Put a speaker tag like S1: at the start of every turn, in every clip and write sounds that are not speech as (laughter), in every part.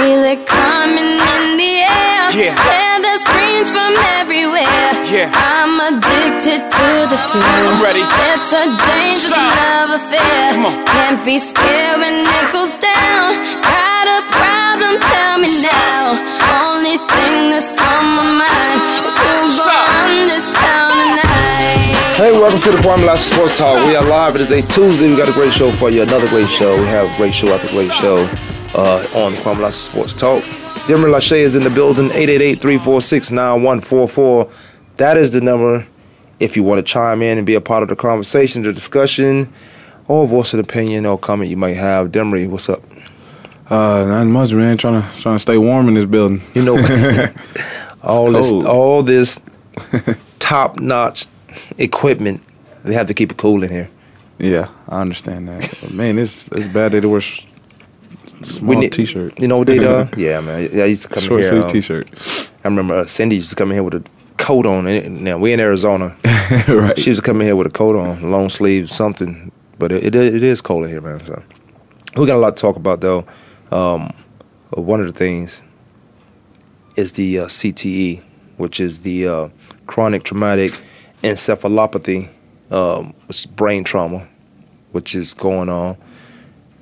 S1: feel it coming in the air.
S2: Yeah.
S1: Hear the screams from everywhere.
S2: Yeah.
S1: I'm addicted to the thrill.
S2: I'm ready.
S1: It's a dangerous
S2: Stop.
S1: love affair.
S2: Come on.
S1: Can't be scared when it goes down. Got a problem? Tell me now. Only thing that's on my mind is who's
S2: Stop.
S1: gonna run this town
S3: Welcome to the Kwamie Sports Talk. We are live. It is a Tuesday. We got a great show for you. Another great show. We have a great show after great show uh, on Kwamie Sports Talk. Demar Lachey is in the building. 888-346-9144. That is the number if you want to chime in and be a part of the conversation, the discussion, or voice an opinion or comment you might have. Demery, what's up?
S4: Uh, not much, man. Trying to trying to stay warm in this building.
S3: You know, (laughs) all this, all this (laughs) top-notch equipment. They have to keep it cool in here.
S4: Yeah, I understand that. Man, it's it's bad that it wears small
S3: need-
S4: t-shirt.
S3: You know what they do? (laughs) yeah, man. I used to come
S4: Short
S3: here.
S4: sleeve
S3: um,
S4: t-shirt.
S3: I remember uh, Cindy used to come in here with a coat on. Now we in Arizona. (laughs)
S4: right.
S3: She used to come in here with a coat on, long sleeve, something. But it, it it is cold in here, man. So we got a lot to talk about though. Um, uh, one of the things is the uh, CTE, which is the uh, chronic traumatic encephalopathy, um, which is brain trauma, which is going on.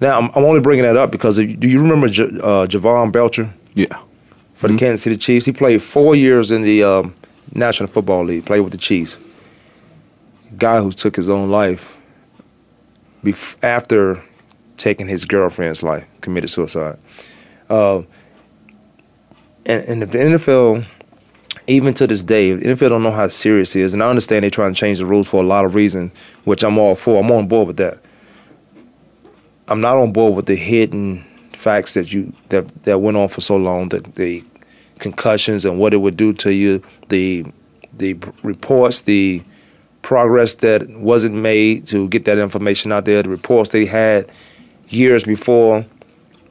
S3: Now I'm, I'm only bringing that up because do you remember J- uh, Jovan Belcher?
S4: yeah.
S3: for the Kansas City Chiefs. He played four years in the um, National Football League. Played with the Chiefs. Guy who took his own life bef- after taking his girlfriend's life, committed suicide. Uh, and, and the NFL, even to this day, NFL don't know how serious it is. And I understand they're trying to change the rules for a lot of reasons, which I'm all for. I'm on board with that. I'm not on board with the hidden facts that you that that went on for so long, the, the concussions and what it would do to you, the the reports, the progress that wasn't made to get that information out there, the reports they had years before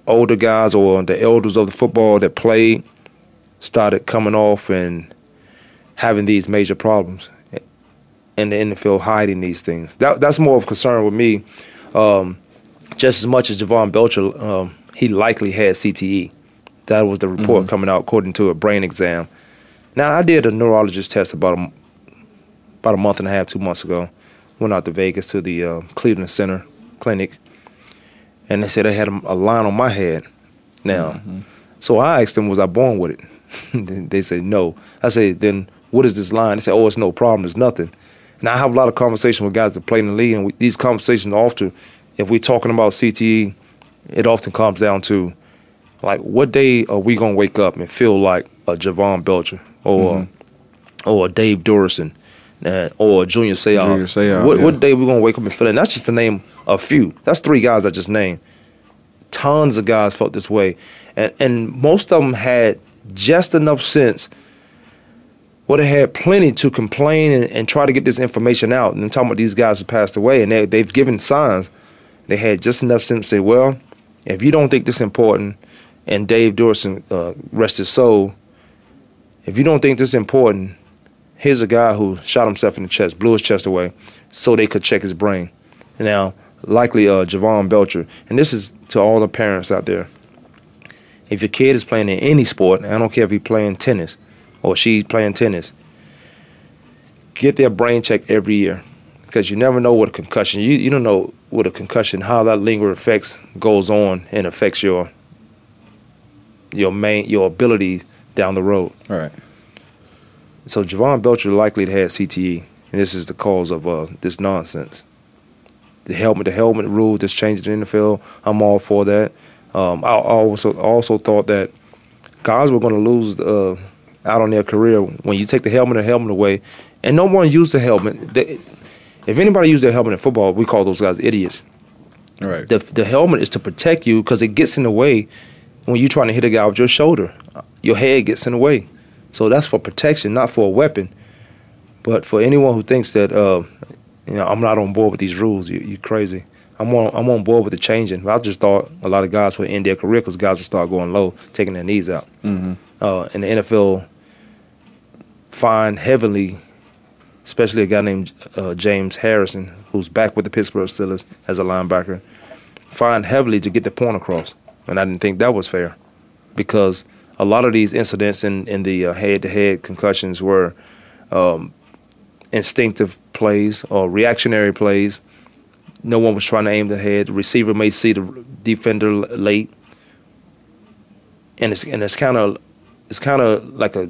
S3: older guys or the elders of the football that played started coming off and having these major problems and the NFL hiding these things. That, that's more of a concern with me. Um, just as much as Jovan Belcher, um, he likely had CTE. That was the report coming out according to a brain exam. Now I did a neurologist test about a, about a month and a half, two months ago. Went out to Vegas to the uh, Cleveland Center Clinic, and they said they had a, a line on my head. Now, so I asked them, was I born with it? (laughs) They say no. I say, then what is this line? They say, oh, it's no problem. It's nothing. And I have a lot of conversation with guys that play in the league, and we, these conversations often, if we're talking about CTE, it often comes down to, like, what day are we gonna wake up and feel like a Jovan Belcher or or a Dave Duerson uh, or a Junior Seau?
S4: Junior Seau,
S3: What,
S4: yeah.
S3: what day we gonna wake up and feel? And that's just to name a few. That's three guys I just named. Tons of guys felt this way, and and most of them had just enough sense would have had plenty to complain and, and try to get this information out. And I'm talking about these guys who passed away, and they, they've given signs. They had just enough sense to say, well, if you don't think this important, and Dave Duerson, uh, rest his soul, if you don't think this important, here's a guy who shot himself in the chest, blew his chest away, so they could check his brain. Now, likely uh, Jovan Belcher, and this is to all the parents out there. If your kid is playing in any sport, I don't care if he's playing tennis or she's playing tennis, get their brain checked every year because you never know what a concussion. You you don't know what a concussion, how that lingering effects goes on and affects your your main your abilities down the road.
S4: Right.
S3: So Jovan Belcher likely had CTE, and this is the cause of uh, this nonsense. The helmet, the helmet rule, this changed in the NFL. I'm all for that. Um, I also also thought that guys were going to lose uh, out on their career when you take the helmet and helmet away, and no one used the helmet. They, if anybody used their helmet in football, we call those guys idiots.
S4: Right.
S3: The the helmet is to protect you because it gets in the way when you're trying to hit a guy with your shoulder. Your head gets in the way, so that's for protection, not for a weapon. But for anyone who thinks that uh, you know I'm not on board with these rules, you you crazy. I'm on I'm on board with the changing. I just thought a lot of guys would end their career because guys would start going low, taking their knees out.
S4: Mm-hmm.
S3: Uh, and the NFL fined heavily, especially a guy named uh, James Harrison, who's back with the Pittsburgh Steelers as a linebacker, fined heavily to get the point across. And I didn't think that was fair. because a lot of these incidents in in the uh, head-to-head concussions were um, instinctive plays or reactionary plays. No one was trying to aim the head. The receiver may see the defender late, and it's and it's kind of it's kind of like a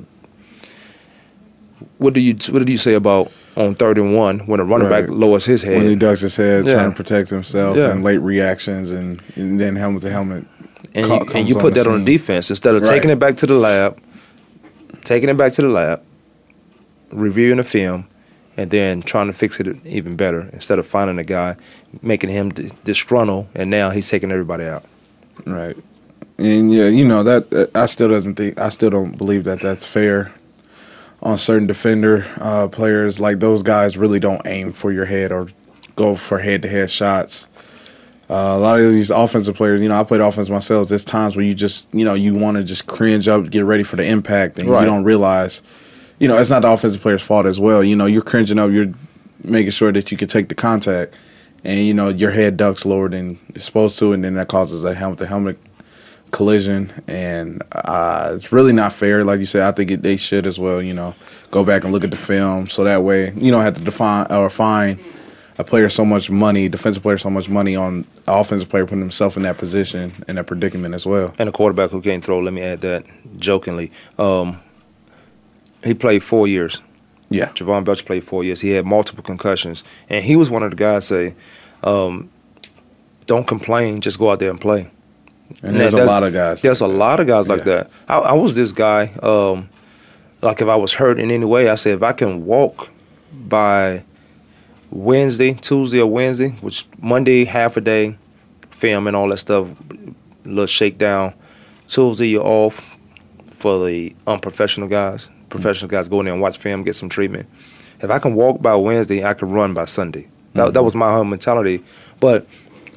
S3: what do you what did you say about on third and one when a running back lowers his head?
S4: when he ducks his head,
S3: Yeah.
S4: trying to protect himself,
S3: Yeah.
S4: and late reactions, and, and then helmet to helmet.
S3: and you, and you put
S4: the
S3: that on
S4: scene.
S3: defense instead of
S4: Right.
S3: taking it back to the lab, taking it back to the lab, reviewing the film, and then trying to fix it even better instead of finding a guy, making him d- disgruntled, and now he's taking everybody out.
S4: Right. And yeah, you know that I still doesn't think I still don't believe that that's fair on certain defender uh, players. Like those guys really don't aim for your head or go for head to head shots. Uh, a lot of these offensive players, you know, I played offense myself. There's times where you just, you know, you want to just cringe up, get ready for the impact, and
S3: Right.
S4: you don't realize, you know, it's not the offensive player's fault as well. You know, you're cringing up, you're making sure that you can take the contact, and you know your head ducks lower than it's supposed to, and then that causes a helmet to helmet collision, and uh, it's really not fair. Like you said, I think it, they should as well. You know, go back and look at the film so that way you don't have to define or fine a player so much money, defensive player so much money on offensive player putting himself in that position in that predicament as well.
S3: And a quarterback who can't throw. Let me add that jokingly. Um, he played four years.
S4: Yeah,
S3: Jovan Belcher played four years. He had multiple concussions, and he was one of the guys say, um, "Don't complain, just go out there and play."
S4: and
S3: Yeah,
S4: there's a lot of guys.
S3: There's a lot of guys like
S4: Yeah.
S3: that. I, I was this guy. Um, like if I was hurt in any way, I said if I can walk by Wednesday, Tuesday or Wednesday, which Monday half a day, film and all that stuff, little shakedown. Tuesday you're off for the unprofessional guys. Professional guys go in there and watch film, get some treatment. If I can walk by Wednesday, I can run by Sunday. That, that mm-hmm. was my whole mentality. But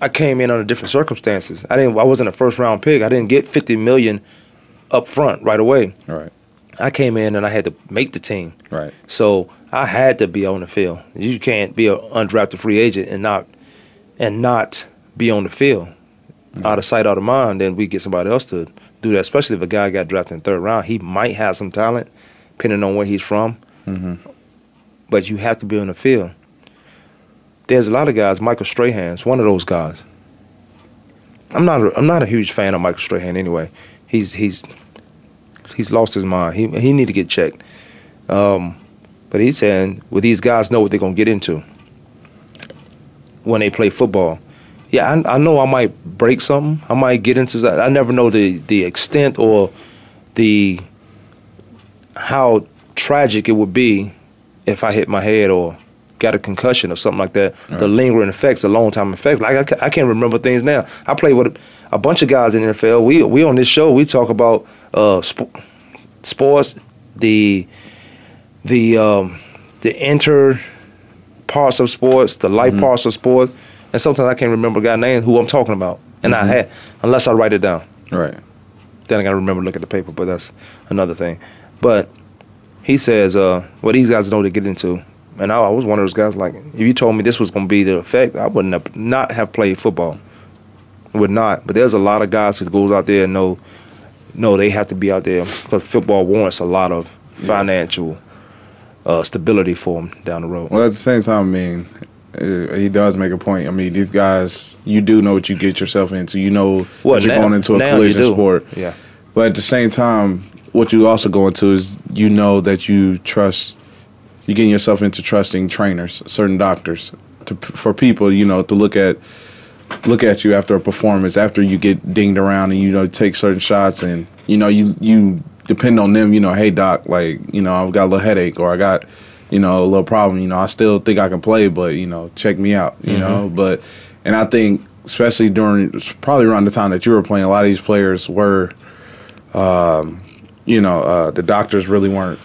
S3: I came in under different circumstances. I didn't. I wasn't a first round pick. I didn't get fifty million up front right away.
S4: right,
S3: I came in and I had to make the team.
S4: right,
S3: So I had to be on the field. You can't be an undrafted free agent and not and not be on the field. Mm-hmm. Out of sight, out of mind. Then we get somebody else to do that. Especially if a guy got drafted in third round, he might have some talent, depending on where he's from.
S4: hmm
S3: But you have to be on the field. There's a lot of guys. Michael Strahan's one of those guys. I'm not. A, I'm not a huge fan of Michael Strahan anyway. He's he's he's lost his mind. He he need to get checked. Um, but he's saying, well, these guys know what they're gonna get into when they play football. Yeah, I, I know I might break something. I might get into that. I never know the the extent or the how tragic it would be if I hit my head or got a concussion or something like that. The lingering effects, the long time effects. Like I, I can't remember things now. I played with a, a bunch of guys in the NFL. We we on this show we talk about uh, sp- sports, the the um, the inter parts of sports, the light parts of sports, and sometimes I can't remember a guy name who I'm talking about, and I had unless I write it down.
S4: right.
S3: Then I got to remember to look at the paper, but that's another thing. But he says, uh, what these guys know to get into. And I, I was one of those guys, like, if you told me this was going to be the effect, I wouldn't have not have played football. Would not. But there's a lot of guys who goes out there and know, know they have to be out there because football warrants a lot of financial uh, stability for them down the road.
S4: Well, at the same time, I mean, uh, he does make a point. I mean, these guys, you do know what you get yourself into. You know
S3: Well,
S4: that you're
S3: now-
S4: going into a collision sport.
S3: Yeah.
S4: But at the same time, what you also go into is you know that you trust. You're getting yourself into trusting trainers, certain doctors, to for people, you know, to look at look at you after a performance, after you get dinged around and you know take certain shots, and you know you you depend on them. You know, hey doc, like you know I've got a little headache or I got you know a little problem. You know, I still think I can play, but you know check me out. You mm-hmm. know, but and I think especially during probably around the time that you were playing, a lot of these players were um, you know, uh, the doctors really weren't.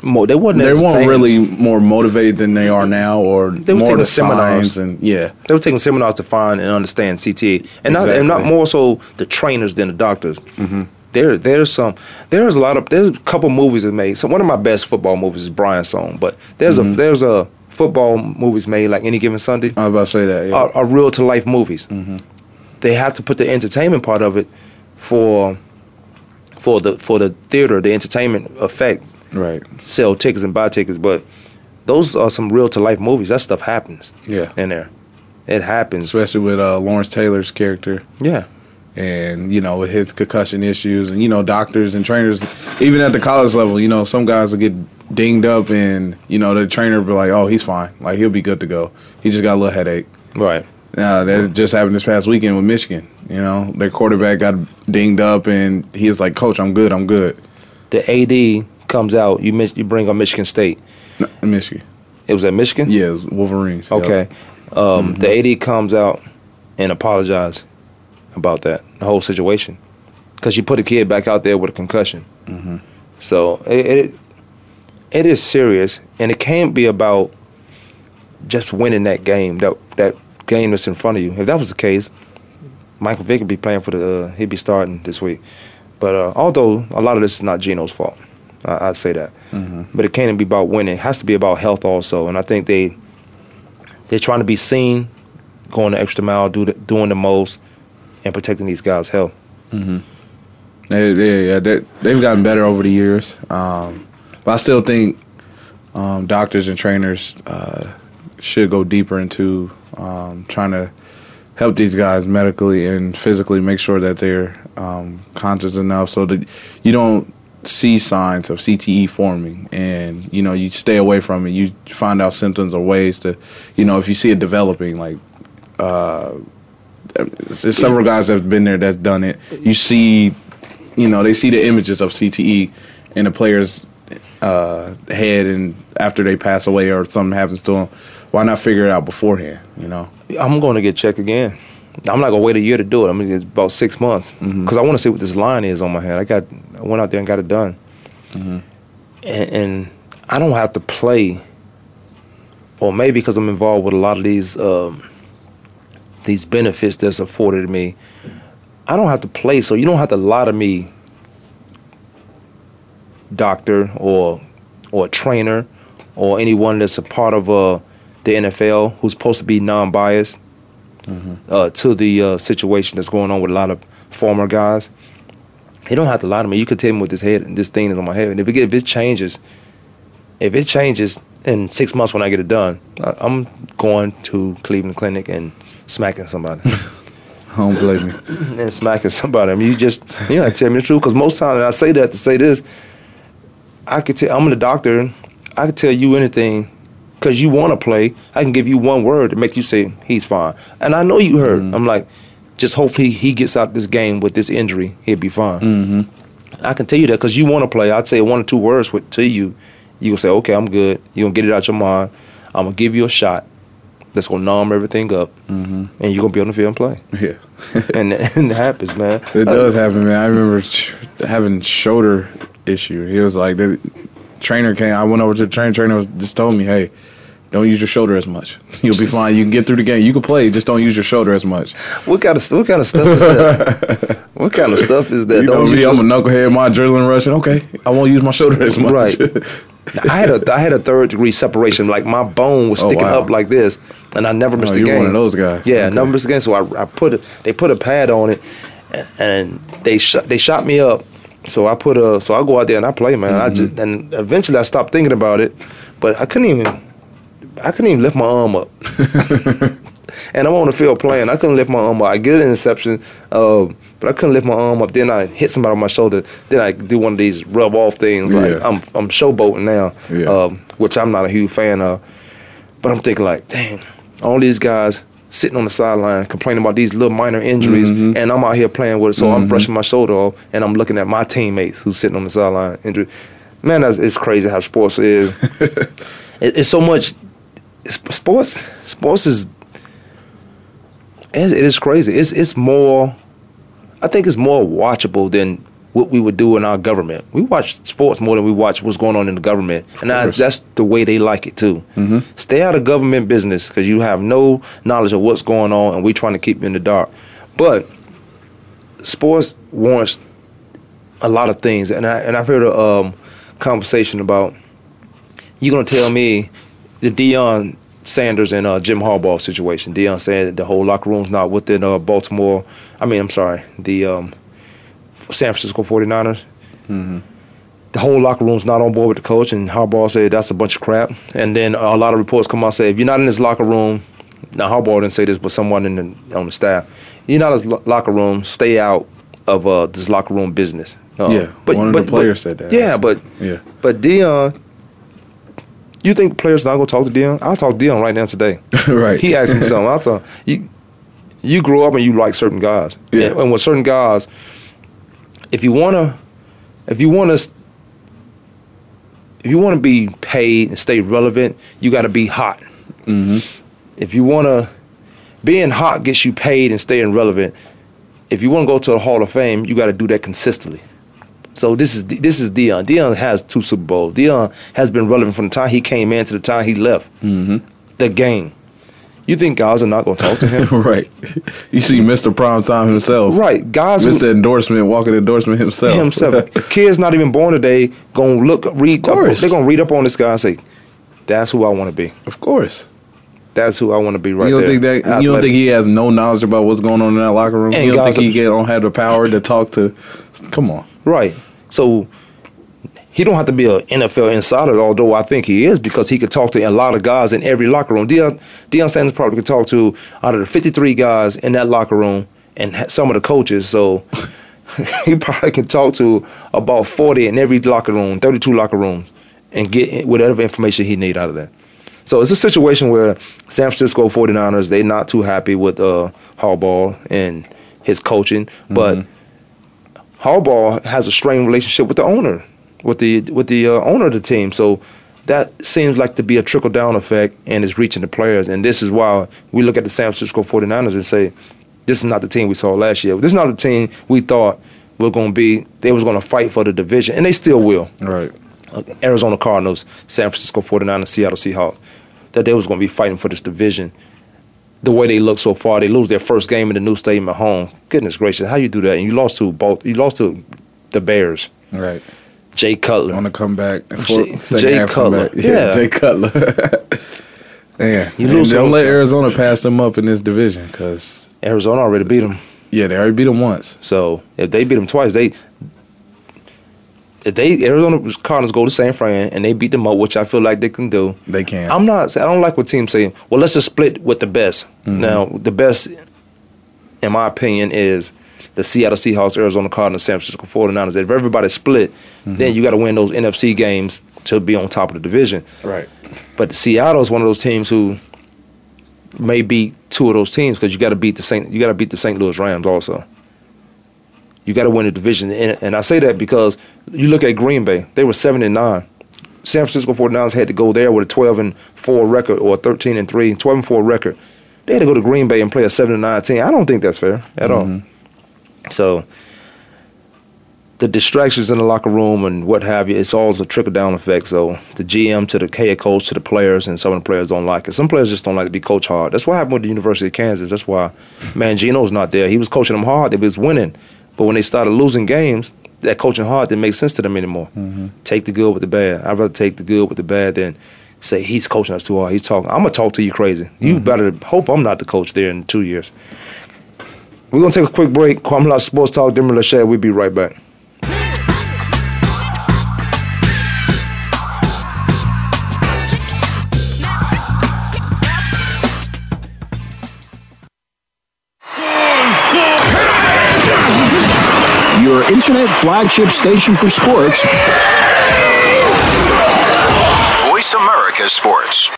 S3: Mo- they wasn't
S4: They weren't
S3: famous.
S4: really more motivated than they are now, or
S3: They were
S4: more
S3: taking
S4: the
S3: seminars.
S4: and yeah,
S3: They were taking seminars to find and understand CTE, and not and not more so the trainers than the doctors. Mm-hmm. There, there's some, there's a lot of, there's a couple movies that made. So one of my best football movies is Brian's Song, but there's a there's a football movies made like any given Sunday,
S4: I was about to say that. Yeah.
S3: are, are real to life movies. They have to put the entertainment part of it, for for the for the theater, the entertainment effect,
S4: Right.
S3: sell tickets and buy tickets. But those are some real to life movies. That stuff happens
S4: Yeah.
S3: in there. It happens.
S4: Especially with uh, Lawrence Taylor's character.
S3: Yeah.
S4: and you know with his concussion issues and you know doctors and trainers even at the college level you know some guys will get dinged up and you know the trainer will be like oh he's fine like he'll be good to go he just got a little headache
S3: Right.
S4: Uh, that just happened this past weekend with michigan you know their quarterback got dinged up and he was like coach i'm good i'm good
S3: The AD comes out. You you bring up Michigan State.
S4: No, michigan
S3: It was at Michigan.
S4: yeah it was wolverines yep.
S3: Okay. Um, The AD comes out and apologized about that the whole situation because you put a kid back out there with a concussion. So it, it it is serious, and it can't be about just winning that game. That that game that's in front of you. If that was the case, Michael Vick would be playing for the. Uh, he'd be starting this week. But uh, although a lot of this is not Geno's fault, I, I'd say that. But it can't be about winning. It has to be about health also. And I think they they're trying to be seen, going the extra mile, do the, doing the most, and protecting these guys' health.
S4: They, they, yeah, they, they've gotten better over the years. Um, but I still think um, doctors and trainers uh, should go deeper into um, trying to help these guys medically and physically, make sure that they're um, conscious enough so that you don't see signs of CTE forming and you know you stay away from it. You find out symptoms or ways to, you know, if you see it developing, like uh, several guys have been there that's done it. You see you know, they see the images of CTE in the player's uh, head, and after they pass away or something happens to them, why not figure it out beforehand? You know,
S3: I'm going to get checked again. I'm not gonna wait a year to do it. I'm gonna get about six months because I want to see what this line is on my head. I got, I went out there and got it done, and, and I don't have to play, or maybe because I'm involved with a lot of these um, these benefits that's afforded to me. I don't have to play, so you don't have to lie to me, doctor or or trainer or anyone that's a part of uh, the NFL who's supposed to be non-biased uh, to the uh, situation that's going on with a lot of former guys. You don't have to lie to me. You could tell me what this head, this thing is on my head, and if it if it changes, if it changes in six months when I get it done, I, I'm going to Cleveland Clinic and smacking somebody (laughs)
S4: don't blame me. (laughs)
S3: and smacking somebody. I mean, you just you know tell me the truth because most times I say that to say this. I could tell I'm the doctor. I could tell you anything because you want to play. I can give you one word to make you say he's fine, and I know you hurt. I'm like, just hopefully he gets out this game with this injury, he'll be fine. Mm-hmm. I can tell you that because you want to play. I'd say one or two words with, to you. You can say, okay, I'm good. You gonna get it out your mind. I'm gonna give you a shot that's gonna numb everything up, mm-hmm. and you're gonna be on the field and play.
S4: Yeah, (laughs)
S3: and, and it happens, man.
S4: it does happen, man. I remember having shoulder issue. He was like, trainer came. I went over to the trainer. Trainer was, just told me, hey. Don't use your shoulder as much. (laughs) You'll be (laughs) fine. You can get through the game. You can play. Just don't use your shoulder as much.
S3: What kind of what kind of stuff is that? (laughs) what kind of stuff is that?
S4: You
S3: Don't
S4: me.
S3: you
S4: I'm a knucklehead. My adrenaline rushing. Okay, I won't use my shoulder as much.
S3: Right. I had a I had a third degree separation. Like my bone was
S4: Oh,
S3: sticking
S4: wow.
S3: up like this, and I never missed
S4: Oh,
S3: a
S4: you're
S3: game.
S4: one of those guys.
S3: Yeah,
S4: Okay.
S3: never missed a game. So I, I put a, they put a pad on it, and, they shot they shot me up. So I put a so I go out there and I play, man.
S4: Mm-hmm.
S3: just and eventually I stopped thinking about it, but I couldn't even I couldn't even lift my arm up. (laughs) and I'm on the field playing. I couldn't lift my arm up. I get an interception, uh, but I couldn't lift my arm up. Then I hit somebody on my shoulder. Then I do one of these rub off things. Like
S4: Yeah.
S3: I'm I'm showboating now,
S4: Yeah.
S3: um, which I'm not a huge fan of. But I'm thinking like, dang, all these guys sitting on the sideline complaining about these little minor injuries,
S4: Mm-hmm.
S3: and I'm out here playing with it. So I'm brushing my shoulder off, and I'm looking at my teammates who's sitting on the sideline injured. Man, that's, it's crazy how sports is. (laughs) it, it's so much. Sports, sports is. It, it is crazy. It's it's more. I think it's more watchable than what we would do in our government. We watch sports more than we watch what's going on in the government, and I, that's the way they like it too. Stay out of government business because you have no knowledge of what's going on, and we're trying to keep you in the dark. But sports warrants a lot of things, and I and I've heard a um, conversation about you're gonna tell me the Deion Sanders and uh, Jim Harbaugh situation. Deion said the whole locker room's not within uh, Baltimore. I mean, I'm sorry, the um, San Francisco 49ers. The whole locker room's not on board with the coach, and Harbaugh said that's a bunch of crap. And then a lot of reports come out say if you're not in this locker room, now Harbaugh didn't say this, but someone in the, on the staff, you're not in this lo- locker room, stay out of uh, this locker room business. Uh,
S4: Yeah, one of the players said that.
S3: Yeah, but
S4: Yeah.
S3: but Deion, you think the players not gonna talk to Deion? I'll talk to Deion right now today. (laughs)
S4: right.
S3: He asked me something. I'll tell him, you. You grow up and you like certain guys.
S4: Yeah.
S3: And, and with certain guys, if you wanna, if you wanna, if you wanna be paid and stay relevant, you got to be hot.
S4: hmm
S3: If you wanna, being hot gets you paid and staying relevant. If you want to go to the Hall of Fame, you got to do that consistently. So this is this is Deion. Deion has two Super Bowls. Deion has been relevant from the time he came in to the time he left
S4: hmm
S3: the game. You think guys are not going to talk to him? (laughs)
S4: right. You see Mr. Prime Time himself.
S3: right, guys who
S4: Mr. Endorsement, walking endorsement himself.
S3: himself. (laughs) Kids not even born today gonna look read.
S4: course.
S3: They're gonna read up on this guy and say, "That's who I want to be.
S4: of course.
S3: That's who I want to be." Right
S4: you don't
S3: there.
S4: think that you don't think he has no knowledge about what's going on in that locker room?
S3: And
S4: you don't think he
S3: are-
S4: don't have the power to talk to Come on.
S3: Right. So he don't have to be an NFL insider, although I think he is because he could talk to a lot of guys in every locker room. Deion, Deion Sanders probably could talk to out of the 53 guys in that locker room and some of the coaches. So (laughs) he probably can talk to about 40 in every locker room, 32 locker rooms, and get whatever information he need out of that. So it's a situation where San Francisco 49ers, they're not too happy with uh, Harbaugh and his coaching, but Harbaugh has a strained relationship with the owner, with the with the uh, owner of the team. So that seems like to be a trickle down effect, and it's reaching the players. And this is why we look at the San Francisco 49ers and say, this is not the team we saw last year. This is not the team we thought were going to be. They was going to fight for the division, and they still will.
S4: Right.
S3: Arizona Cardinals, San Francisco 49ers, Seattle Seahawks, that they was going to be fighting for this division. The way they look so far, they lose their first game in the new stadium at home. Goodness gracious, how you do that? And you lost to both. You lost to the Bears.
S4: Right.
S3: Jay Cutler.
S4: On the comeback. and
S3: Jay- Jay Cutler.
S4: comeback.
S3: Yeah.
S4: Jay Cutler. (laughs) yeah.
S3: You
S4: And
S3: lose
S4: don't let. Arizona pass them up in this division because,
S3: Arizona already beat them.
S4: yeah, they already beat them once.
S3: So if they beat them twice, they if they Arizona Cardinals go to San Fran and they beat them up, which I feel like they can do.
S4: They can.
S3: I'm not. I don't like what teams say. Well, let's just split with the best.
S4: Mm-hmm.
S3: Now, the best, in my opinion, is the Seattle Seahawks, Arizona Cardinals, San Francisco 49ers. If everybody split,
S4: Mm-hmm.
S3: then you got to win those NFC games to be on top of the division.
S4: right.
S3: But Seattle is one of those teams who may beat two of those teams because you got to beat the Saint. You got to beat the St. Louis Rams also. You got to win the division, and, and I say that because you look at Green Bay; they were seven and nine. San Francisco 49ers had to go there with a 12 and 4 record or a 13 and 3, 12 and 4 record. They had to go to Green Bay and play a 7 and 9 team. I don't think that's fair at all. So the distractions in the locker room and what have you, it's all the trickle down effect. So the GM to the head coach to the players, and some of the players don't like it. Some players just don't like to be coached hard. That's what happened with the University of Kansas. That's why (laughs) Mangino's not there. He was coaching them hard. They was winning, but when they started losing games, that coaching hard didn't make sense to them anymore. Mm-hmm. Take the good with the bad. I'd rather take the good with the bad than say he's coaching us too hard. He's talking. I'm gonna talk to you crazy. You mm-hmm. better hope I'm not the coach there in two years. We're gonna take a quick break. Lassiter Sports Talk. Dimmer Lachey. We'll be right back.
S2: Your internet flagship station for sports.
S5: Voice America Sports.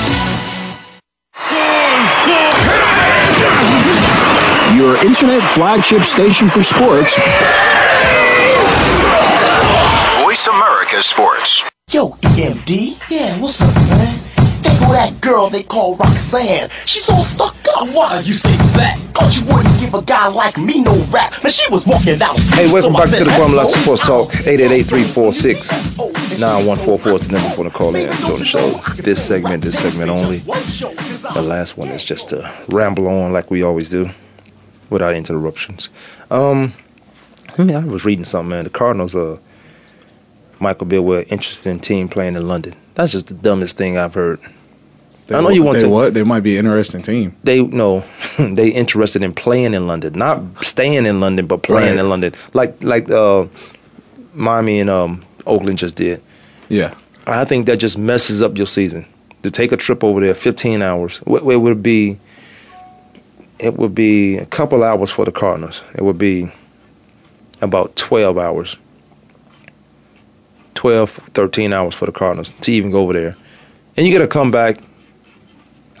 S2: Your internet flagship station for sports.
S5: Voice America Sports.
S6: Yo, EMD. Yeah, what's up, man? There go that girl they call Roxanne. She's all stuck up. Why you say fat? Cause you wouldn't give a guy like me no rap. Man, she was walking down the street.
S3: Hey, welcome
S6: so I
S3: back to
S6: said,
S3: the
S6: "Hey,
S3: Guam Lot
S6: yo,
S3: Sports oh, Talk.
S6: I-
S3: 888-346-9144 is the number for the call in during the show. This segment, this segment only. The last one is just to ramble on like we always do, without interruptions. Um, I mean, I was reading something, man. The Cardinals, uh, Michael Bidwill, were interested in team playing in London. That's just the dumbest thing I've heard.
S4: They,
S3: I know you want
S4: they
S3: to-
S4: What? They might be an interesting team.
S3: They no, (laughs) they interested in playing in London, not staying in London, but playing
S4: Right.
S3: in London, like like uh, Miami and um, Oakland just did.
S4: Yeah.
S3: I think that just messes up your season. To take a trip over there, 15 hours, what it would be, it would be a couple hours for the Cardinals. It would be about 12 hours, 12, 13 hours for the Cardinals to even go over there. And you got to come back.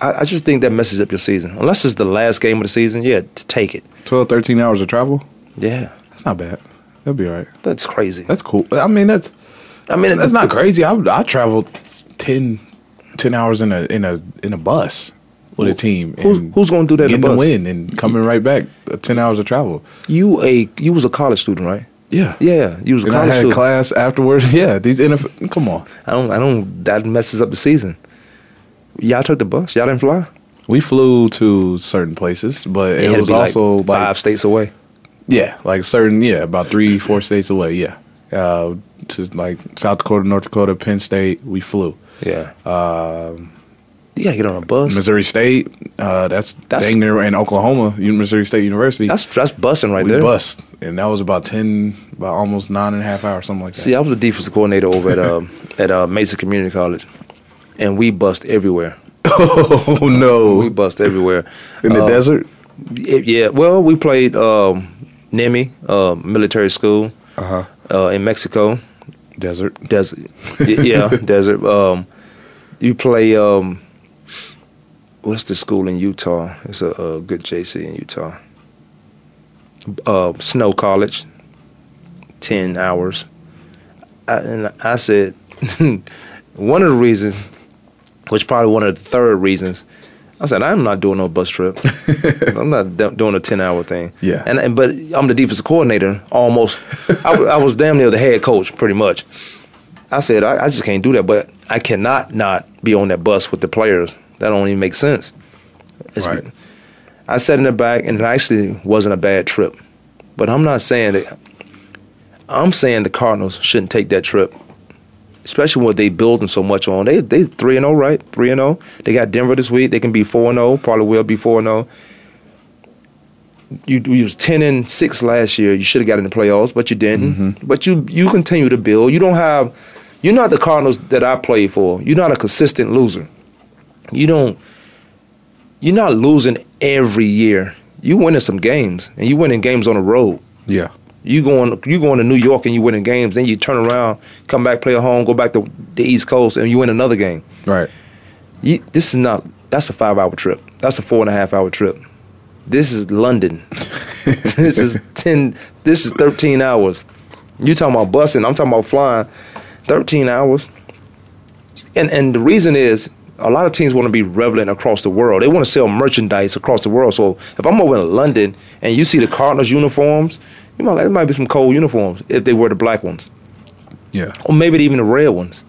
S3: I, I just think that messes up your season. Unless it's the last game of the season, yeah, to take it.
S4: 12, 13 hours of travel?
S3: Yeah,
S4: That's not bad. That'll be all right.
S3: that's crazy.
S4: That's cool. I mean, that's
S3: I mean,
S4: that's not crazy. I I traveled 10, 10 hours in a in a in a bus with a team.
S3: Who's- who's gonna do that
S4: Getting the
S3: bus?
S4: win and coming right back. uh, Ten hours of travel.
S3: You a you was a college student, right?
S4: Yeah.
S3: Yeah, you was a
S4: And I
S3: college
S4: had
S3: student.
S4: class afterwards. (laughs) Yeah. These NFL. Come on.
S3: I don't. I don't. That messes up the season. Y'all took the bus. Y'all didn't fly.
S4: We flew to certain places, but it
S3: to
S4: was
S3: like
S4: also like,
S3: five states away.
S4: Yeah, like certain, yeah, about three, four states away. Yeah, uh, to like South Dakota, North Dakota, Penn State. We flew.
S3: Yeah. Um, you gotta get on a bus.
S4: Missouri State. Uh, that's
S3: That's-
S4: dang near in Oklahoma, Missouri State University.
S3: That's that's bussing right
S4: we
S3: there.
S4: bust, and that was about ten, about almost nine and a half hours, something like that.
S3: See, I was a defensive coordinator over at um, (laughs) at uh, Mesa Community College, and we bust everywhere. (laughs)
S4: oh no, We
S3: bust everywhere.
S4: in the
S3: Uh,
S4: desert.
S3: it- yeah. Well, we played um, NMMI, uh, military school,
S4: Uh-huh.
S3: uh, in Mexico.
S4: Desert.
S3: Desert. Yeah, (laughs) desert. Um, you play. Um, what's the school in Utah? It's a, a good JC in Utah. Uh, Snow College. Ten hours. I, and I said, (laughs) one of the reasons, which probably one of the third reasons, I said I'm not doing no bus trip. (laughs) I'm not do- doing a ten hour thing.
S4: Yeah.
S3: And and but I'm the defensive coordinator almost. I, I was damn near the head coach pretty much. I said I, I just can't do that, but I cannot not be on that bus with the players. That don't even make sense. It's-
S4: Right.
S3: I sat in the back, and it actually wasn't a bad trip. But I'm not saying that. I'm saying the Cardinals shouldn't take that trip, especially what they building so much on. They they three and zero, right? Three and zero. They got Denver this week. They can be four and zero. Probably will be four and zero. You you was ten and six last year. You should have got in the playoffs, but you didn't. Mm-hmm. But you you continue to build. You don't have. You're not the Cardinals that I played for. You're not a consistent loser. You don't. You're not losing every year. You winning some games, and you winning games on the road.
S4: Yeah.
S3: You going you going to New York and you winning games, then you turn around, come back, play at home, go back to the East Coast, and you win another game.
S4: Right.
S3: You, this is not. That's a five hour trip. That's a four and a half hour trip. This is London. (laughs) this is ten. This is thirteen hours. You talking about busing? I'm talking about flying 13 hours. And and the reason is a lot of teams want to be relevant across the world. They want to sell merchandise across the world. So if I'm over in London and you see the Cardinals uniforms, you might there might be some cold uniforms if they wear the black ones,
S4: Yeah.
S3: or maybe even the red ones.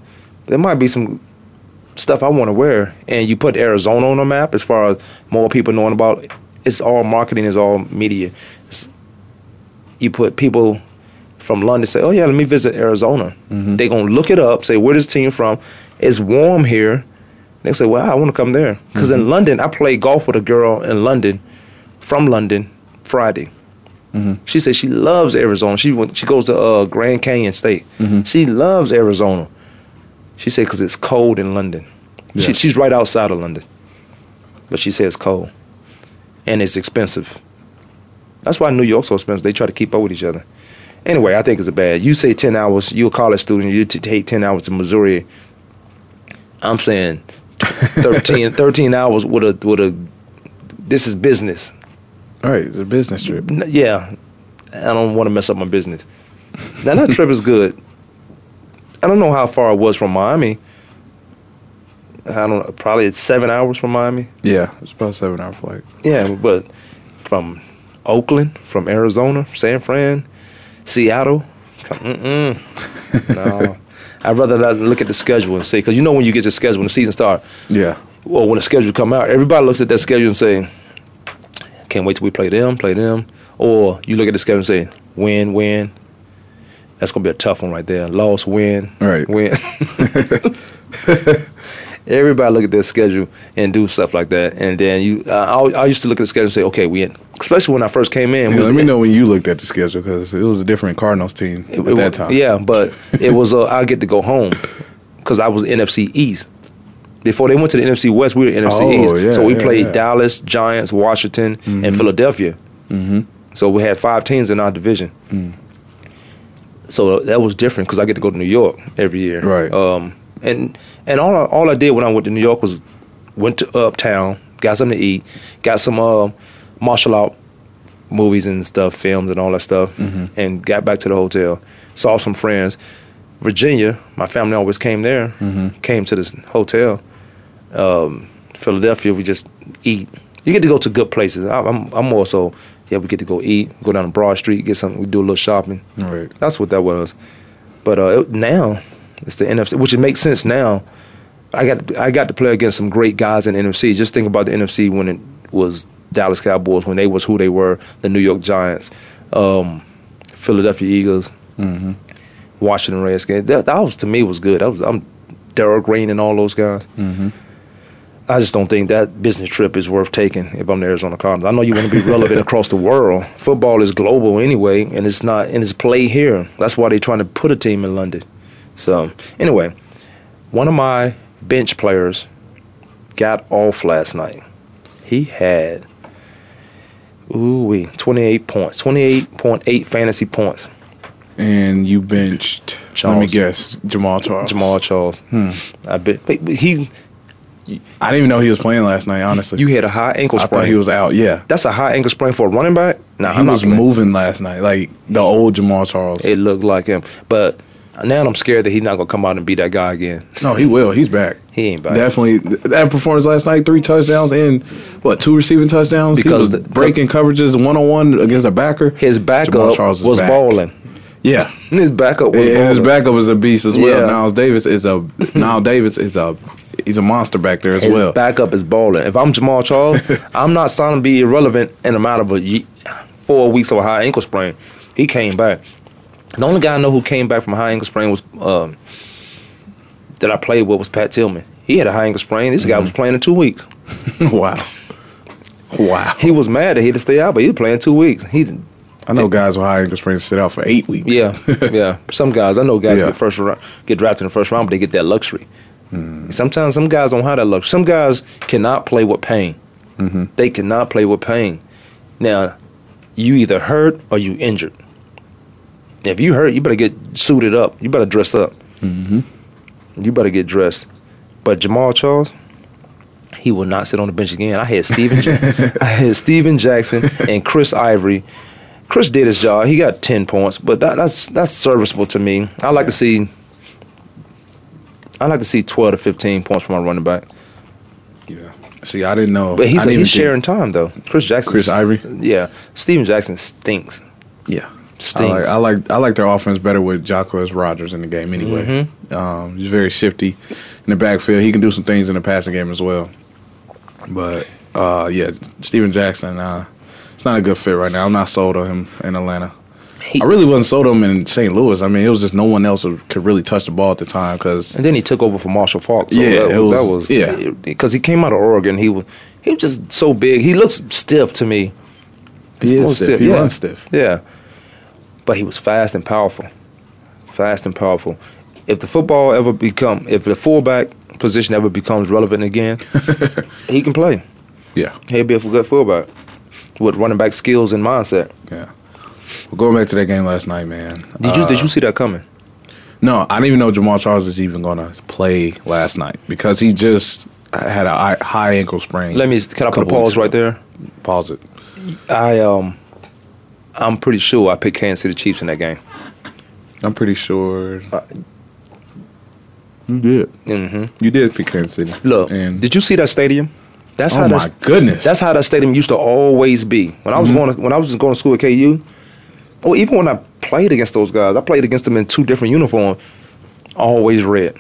S3: There might be some stuff I want to wear, and you put Arizona on the map as far as more people knowing about. It's all marketing, it's all media. It's- you put people from London say, "Oh yeah, let me visit Arizona." Mm-hmm. They're gonna look it up, say, "Where this team from?" It's warm here. They say, "Well, I want to come there." Because in mm-hmm. London, I played golf with a girl in London, from London, Friday. Mm-hmm. She said she loves Arizona. She went, she goes to uh, Grand Canyon State. Mm-hmm. She loves Arizona. She said because it's cold in London. She, she's right outside of London, but she says it's cold, and it's expensive. That's why New York's so expensive. They try to keep up with each other. Anyway, I think it's a bad. You say ten hours. You're a college student. You t- take ten hours to Missouri. I'm saying 13, (laughs) 13 hours with a with a. This is business.
S4: All right, it's a business trip.
S3: N- Yeah, I don't want to mess up my business. Now that trip is good. I don't know how far it was from Miami. I don't know, probably it's seven hours from Miami.
S4: Yeah, it's about a seven hour flight.
S3: Yeah, but from Oakland, from Arizona, San Fran, Seattle, mm-mm. (laughs) no. I'd rather not look at the schedule and say, because you know when you get the schedule, when the season starts,
S4: Yeah.
S3: or when the schedule come out, everybody looks at that schedule and say, "Can't wait till we play them, play them." Or you look at the schedule and say, "Win, win." That's gonna be a tough one right there. Loss, win,
S4: Right.
S3: win. (laughs) (laughs) everybody look at their schedule and do stuff like that, and then you. Uh, I, I used to look at the schedule and say, "Okay, we in." Especially when I first came in.
S4: Yeah, let me
S3: in-
S4: know when you looked at the schedule because it was a different Cardinals team
S3: it-
S4: at
S3: it
S4: that time.
S3: Yeah, but (laughs) it was uh, I get to go home because I was NFC East. Before they went to the NFC West, we were NFC
S4: Oh,
S3: East.
S4: yeah,
S3: so we
S4: yeah,
S3: played. Dallas, Giants, Washington, and Philadelphia.
S4: Mm-hmm.
S3: So we had five teams in our division.
S4: Mm.
S3: So that was different because I get to go to New York every year.
S4: Right.
S3: Um, and and all I, all I did when I went to New York was went to Uptown, got something to eat, got some uh, martial art movies and stuff, films and all that stuff,
S4: Mm-hmm.
S3: and got back to the hotel. Saw some friends. Virginia, my family always came there.
S4: Mm-hmm.
S3: Came to this hotel. Um, Philadelphia, we just eat. You get to go to good places. I, I'm I'm more so yeah. We get to go eat, go down to Broad Street, get something. We do a little shopping.
S4: Right.
S3: That's what that was. But uh, it- now it's the NFC, which it makes sense now. I got I got to play against some great guys in the NFC. Just think about the NFC when it was Dallas Cowboys, when they was who they were, the New York Giants, um, Philadelphia Eagles,
S4: Mm-hmm.
S3: Washington Redskins. That, that was to me was good. That was I'm Darrell Green and all those guys.
S4: Mm-hmm.
S3: I just don't think that business trip is worth taking if I'm the Arizona Cardinals. I know you want to be relevant (laughs) across the world. Football is global anyway, and it's not and it's played here. That's why they're trying to put a team in London. So anyway, one of my bench players got off last night. He had ooh wee, 28 points, 28.8 fantasy points.
S4: And you benched. Let me guess, Jamaal Charles.
S3: Jamaal Charles.
S4: Hmm.
S3: I bet but he
S4: I didn't even know he was playing last night. Honestly,
S3: you had a high ankle
S4: I
S3: sprain.
S4: thought he was out. Yeah,
S3: That's a high ankle sprain for a running back. Nah,
S4: he
S3: I'm
S4: was moving last night, like the old Jamaal Charles.
S3: It looked like him, but now I'm scared that he's not gonna come out and be that guy again.
S4: no, he will. He's back.
S3: He ain't back.
S4: Definitely that performance last night, three touchdowns and what two receiving touchdowns
S3: Because
S4: he was
S3: the-
S4: breaking coverages one on one against a backer.
S3: His backup
S4: Charles
S3: was
S4: back.
S3: balling.
S4: Yeah,
S3: His backup was
S4: and his backup is a beast as well.
S3: Yeah.
S4: Knile Davis is a (laughs) Knile Davis is a he's a monster back there as
S3: His
S4: well.
S3: backup is balling. If I'm Jamaal Charles, (laughs) I'm not starting to be irrelevant in a matter of a four weeks of a high ankle sprain. He came back. The only guy I know who came back from a high ankle sprain was um, that I played with was Pat Tillman. He had a high ankle sprain. This guy was playing in two weeks. (laughs)
S4: wow, wow.
S3: He was mad that he had to stay out, but he was playing two weeks. He
S4: I know guys with high ankle sprains sit out for eight weeks.
S3: Yeah, (laughs) yeah. Some guys I know guys
S4: Yeah.
S3: get first round, get drafted in the first round, but they get that luxury.
S4: Hmm.
S3: Sometimes some guys don't have that luxury. Some guys cannot play with pain.
S4: Mm-hmm.
S3: They cannot play with pain. Now, you either hurt or you injured. If you hurt, you better get suited up. You better dress up.
S4: Mm-hmm.
S3: You better get dressed. But Jamaal Charles, he will not sit on the bench again. I had Steven, (laughs) I had Steven Jackson and Chris Ivory. Chris did his job. He got ten points, but that, that's that's serviceable to me. I like to see. I like to see twelve to fifteen points from my running back.
S4: Yeah. See, I didn't know.
S3: But he's he's sharing time though. Chris Jackson.
S4: Chris Ivory?
S3: Yeah. Steven Jackson stinks.
S4: Yeah. I like, I like I like their offense better with Jacquizz Rodgers in the game anyway.
S3: Mm-hmm.
S4: Um, he's very shifty in the backfield. He can do some things in the passing game as well. But uh, yeah, Steven Jackson, uh, it's not a good fit right now. I'm not sold on him in Atlanta. I really wasn't sold on him in St. Louis. I mean, it was just no one else could really touch the ball at the time because
S3: And then he took over for Marshall Faulk. So
S4: Yeah,
S3: that,
S4: it was-
S3: that was
S4: yeah.
S3: because he came out of Oregon. He was he was just so big. He looks stiff to me. He's
S4: he is stiff. He
S3: yeah.
S4: runs stiff.
S3: Yeah, but he was fast and powerful. Fast and powerful. If the football ever become, if the fullback position ever becomes relevant again, (laughs) he can play.
S4: Yeah,
S3: He'll be a good fullback with running back skills and mindset.
S4: yeah. Well, going back to that game last night, man.
S3: Did you
S4: uh,
S3: did you see that coming?
S4: No, I didn't even know Jamaal Charles is even going to play last night because he just had a high- high ankle sprain.
S3: Let me. Can I put a pause right there?
S4: Pause it.
S3: I um, I'm pretty sure I picked Kansas City Chiefs in that game.
S4: I'm pretty sure
S3: Uh,
S4: you did.
S3: hmm
S4: You did pick Kansas City.
S3: Look,
S4: and
S3: did you see that stadium? That's
S4: oh
S3: how
S4: my
S3: that's,
S4: goodness,
S3: that's how that stadium used to always be. When I was
S4: Mhm.
S3: going to, when I was going to school at KU, or even when I played against those guys, I played against them in two different uniforms. Always red.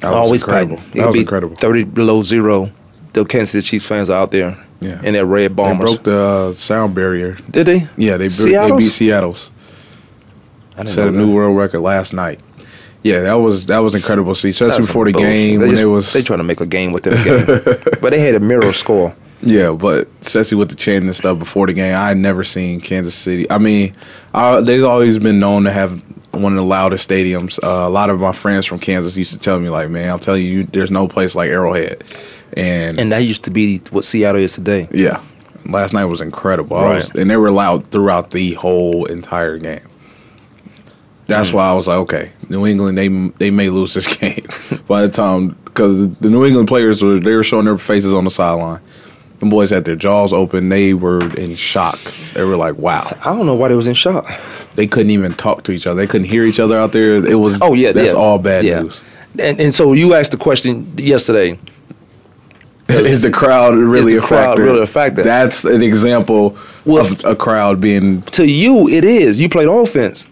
S4: that
S3: always
S4: incredible.
S3: packed.
S4: That was incredible.
S3: Thirty below zero. The Kansas City Chiefs fans are out there
S4: Yeah,
S3: in their red
S4: they broke the uh, sound barrier.
S3: Did they?
S4: Yeah, they, they beat Seattle's.
S3: I didn't
S4: Set a new world record last night. Yeah, that was that was incredible. See, especially before the
S3: bullshit.
S4: game
S3: They
S4: when
S3: just-
S4: it was
S3: they trying to make a game within a game, (laughs) but they had a mirror score.
S4: Yeah, but especially with the chanting and stuff before the game, I had never seen Kansas City. I mean, uh, they've always been known to have one of the loudest stadiums. Uh, a lot of my friends from Kansas used to tell me, like, man, I'm telling you, there's no place like Arrowhead. And,
S3: And that used to be what Seattle is today.
S4: yeah, last night was incredible. I was,
S3: Right.
S4: and they were loud throughout the whole entire game. That's mm. why I was like, okay, New England, they they may lose this (laughs) game by the time because the New England players were they were showing their faces on the sideline. The boys had their jaws open. They were in shock. They were like, wow.
S3: I don't know why they was in shock.
S4: They couldn't even talk to each other. They couldn't hear each other out there. It was
S3: Oh yeah,
S4: that's
S3: yeah.
S4: all bad
S3: Yeah.
S4: news.
S3: And and so you asked the question yesterday.
S4: Is the crowd really
S3: the
S4: a
S3: crowd
S4: factor?
S3: really a factor?
S4: That's an example
S3: Well,
S4: of a crowd being
S3: To you, it is. You played offense.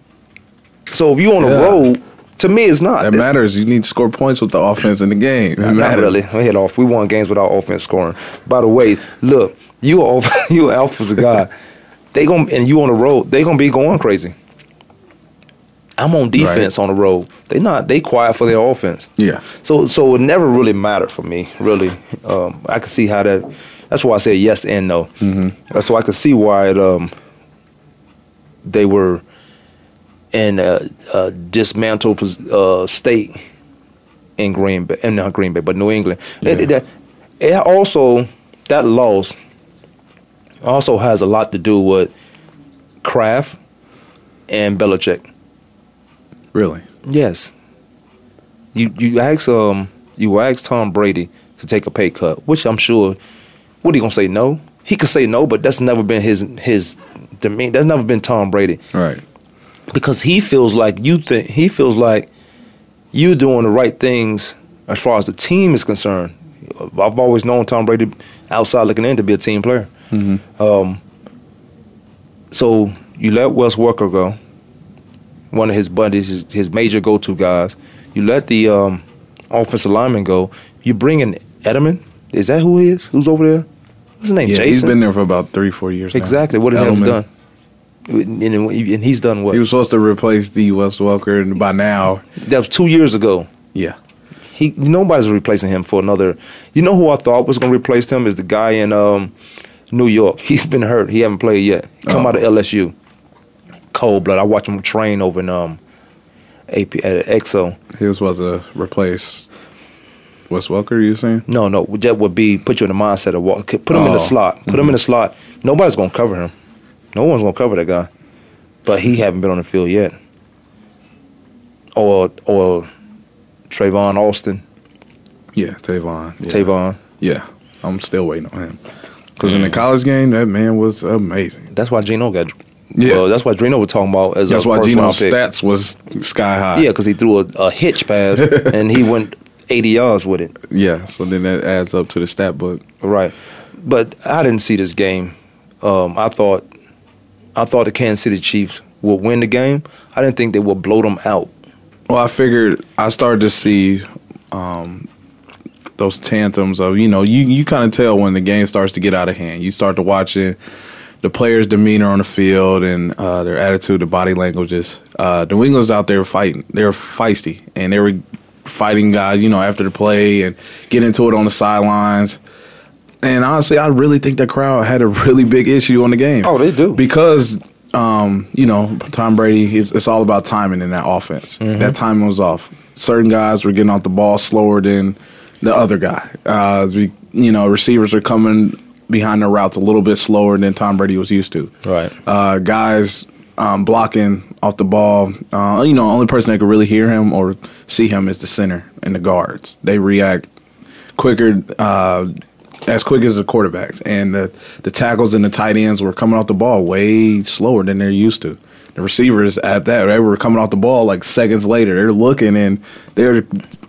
S3: So if you on the
S4: Yeah.
S3: road, to me, it's not.
S4: that
S3: It's-
S4: matters. You need to score points with the offense in the game. It
S3: Not
S4: matters.
S3: really. We hit off. We won games without offense scoring. By the way, look, you off, (laughs) you alpha's a guy. They gonna and you on the road. They gonna be going crazy. I'm on defense on the road. They not. They quiet for their offense.
S4: Yeah.
S3: So so it never really mattered for me. Really, um, I could see how that. That's why I say yes and no. Mm-hmm. That's why I could see why it, um, they were in a, a dismantled uh, state in Green Bay, and not Green Bay, but New England. It, it, it also that loss also has a lot to do with Kraft and Belichick.
S4: Really.
S3: Yes. You you ask um you ask Tom Brady to take a pay cut, which I'm sure what he gonna say no? He could say no, but that's never been his his demeanor. That's never been Tom Brady
S4: Right.
S3: because he feels like you think he feels like you're doing the right things as far as the team is concerned. I've always known Tom Brady outside looking in to be a team player. Um, so you let Wes Welker go, one of his buddies, his, his major go-to guys. You let the um, offensive lineman go. You bring in Edelman. Is that who he is? Who's over there? What's his name?
S4: Yeah,
S3: Jason.
S4: he's been there for about three, four years. now.
S3: exactly. What did
S4: Edelman.
S3: done? And, he's done what?
S4: He was supposed to replace D. Wes Welker, and by now,
S3: that was two years ago.
S4: yeah,
S3: He nobody's replacing him for another. You know who I thought was going to replace him is the guy in um, New York. (laughs) He's been hurt. He haven't played yet. Come
S4: Oh.
S3: out of LSU. Cold blood. I watched him train over in um, AP at EXO.
S4: he was to replace Wes Welker. You saying?
S3: No, no, that would be put you in the mindset of walk. Put him in the
S4: Oh.
S3: slot. Put him in the slot. Nobody's going to cover him. No one's going to cover that guy. But he haven't been on the field yet. Or or Trayvon Austin,
S4: Yeah, Tavon. Yeah.
S3: Tavon.
S4: Yeah, I'm still waiting on him. Because in the college game, that man was amazing.
S3: That's why Geno got
S4: Yeah.
S3: Well, that's why Drino was talking about as
S4: That's
S3: a
S4: why Geno's stats was sky high.
S3: Yeah, because he threw a, a hitch pass (laughs) and he went 80 yards with it.
S4: Yeah, so then that adds up to the stat book.
S3: Right. But I didn't see this game. Um, I thought I thought the Kansas City Chiefs would win the game. I didn't think they would blow them out.
S4: Well, I figured I started to see um, those tantrums of you know you you kind of tell when the game starts to get out of hand. You start to watching the players' demeanor on the field and uh, their attitude, the body languages. Uh, the New England's out there fighting. They were feisty and they were fighting guys. You know after the play and get into it on the sidelines. And honestly, I really think the crowd had a really big issue on the game.
S3: Oh, they do.
S4: because um, you know Tom Brady. It's all about timing in that offense. That timing was off. Certain guys were getting off the ball slower than the other guy. Uh, we, you know, receivers are coming behind the routes a little bit slower than Tom Brady was used to.
S3: Right.
S4: Uh, guys um, blocking off the ball. Uh, you know, only person that could really hear him or see him is the center and the guards. They react quicker, uh, as quick as the quarterbacks, and the the tackles and the tight ends were coming off the ball way slower than they're used to. The receivers at that they were coming off the ball like seconds later. They're looking and they're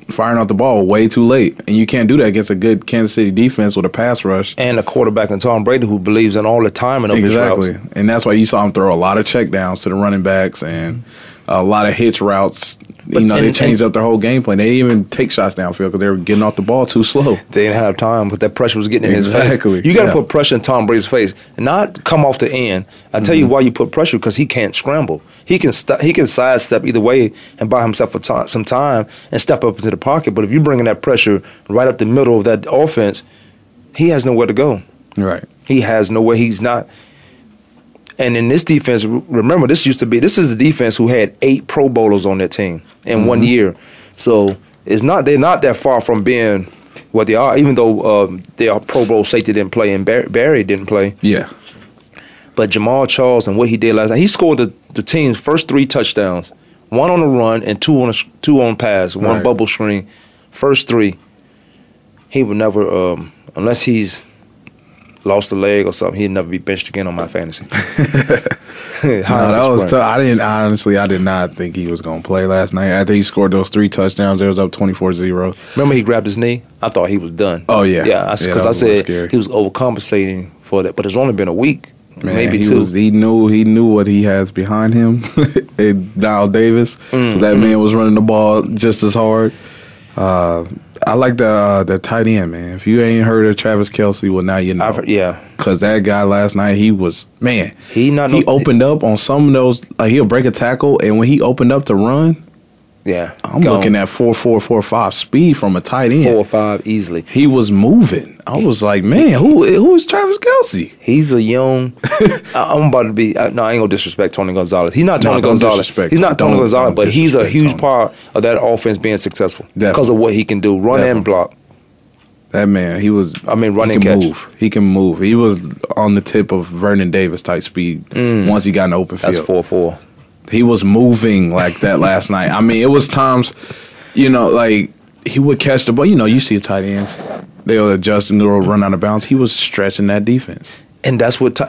S4: firing out the ball way too late, and you can't do that against a good Kansas City defense with a pass rush.
S3: And a quarterback in Tom Brady who believes in all the timing of
S4: Exactly,
S3: routes.
S4: and that's why you saw him throw a lot of checkdowns to the running backs and a lot of hitch routes.
S3: But-
S4: you know, they changed
S3: and-
S4: up their whole game plan. They didn't even take shots downfield because they were getting off the ball too slow. (laughs)
S3: They didn't have time, but that pressure was getting in
S4: Exactly,
S3: his face. You got to
S4: yeah.
S3: put pressure in Tom Brady's face, and not come off the end. I tell
S4: Mm-hmm.
S3: you why you put pressure because he can't scramble. He can st- he can sidestep either way and buy himself a some time and step up into the pocket. But if you're bringing that pressure right up the middle of that offense, he has nowhere to go.
S4: Right.
S3: He has nowhere. He's not. And in this defense, remember this used to be this is the defense who had eight Pro Bowlers on their team in one year. So it's not they're not that far from being what they are. Even though um, their Pro Bowl safety didn't play and Bar- Barry didn't play,
S4: Yeah.
S3: but Jamaal Charles and what he did last night, he scored the, the team's first three touchdowns, one on a run and two on a, two on pass, one
S4: Right.
S3: bubble screen, first three. He would never, um, unless he's lost a leg or something, he'd never be benched again on my fantasy. (laughs) (laughs)
S4: No, that was tough. I didn't honestly. I did not think he was going to play last night. I think he scored those three touchdowns, it was up 24-0.
S3: Remember he grabbed his knee? I thought he was done.
S4: Oh, yeah.
S3: yeah.
S4: Yeah,
S3: Because I
S4: a little
S3: said
S4: scary.
S3: he was overcompensating for that, but it's only been a week,
S4: Man,
S3: maybe
S4: he
S3: two.
S4: Was, he knew he knew what he has behind him. (laughs) and Knile Davis,
S3: Mm-hmm.
S4: that man was running the ball just as hard. Uh, I like the uh, the tight end man. If you ain't heard of Travis Kelce, well now you know.
S3: Heard- yeah,
S4: Cause that guy last night, he was man.
S3: He not
S4: he
S3: no-
S4: opened up on some of those. Like he'll break a tackle, and when he opened up to run,
S3: yeah.
S4: I'm
S3: Gone.
S4: looking at four four four five speed from a tight end.
S3: four or five easily.
S4: He was moving. I was like, man, who who is Travis Kelce?
S3: He's a young. (laughs) I'm about to be. I, no, I ain't gonna disrespect Tony Gonzalez. He's not Tony
S4: don't
S3: Gonzalez. He's not Tony
S4: Don't-
S3: Gonzalez,
S4: don't
S3: but he's a huge
S4: Tony.
S3: part of that offense being successful because of what he can do, run
S4: Definitely.
S3: and block.
S4: That man, he was.
S3: I mean, run
S4: he can
S3: catch.
S4: move. He can move. He was on the tip of Vernon Davis type speed once he got in the open field.
S3: Mm. That's four four.
S4: He was moving like that last night. I mean, it was times, you know, like he would catch the ball. You know, you see tight ends, they'll adjust and they'll run out of bounds. He was stretching that defense.
S3: and that's what ti-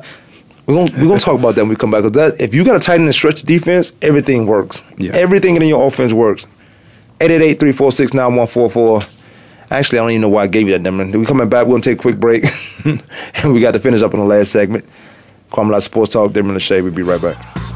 S3: we're gonna we're gonna talk about that when we come back. Cause that if you got a tight end and stretch defense, everything works.
S4: Yeah.
S3: Everything in your offense works. 888-346-9144. Actually, I don't even know why I gave you that number. We coming back. We're gonna take a quick break, (laughs) and we got to finish up on the last segment. Kwamie Sports Talk. The shade. We'll be right back.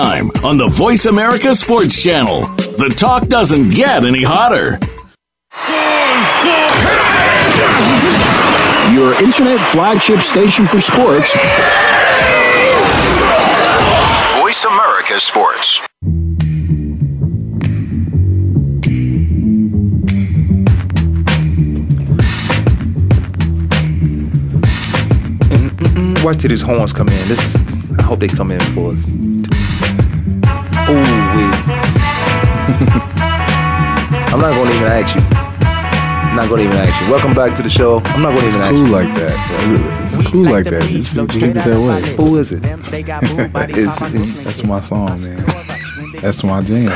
S7: on the Voice America Sports Channel. The talk doesn't get any hotter.
S2: Your internet flagship station for sports.
S5: Voice America Sports. Mm, mm, mm.
S3: Watch till these horns come in. This is. I hope they come in for us. Ooh, wee. (laughs) I'm not gonna even ask you. I'm not gonna even ask you. Welcome back to the show. I'm not gonna
S4: It's
S3: even ask
S4: cool
S3: you.
S4: like that. It's cool like that. Just keep it that way.
S3: Who is it? (laughs)
S4: It's, that's my song, man. That's my jam.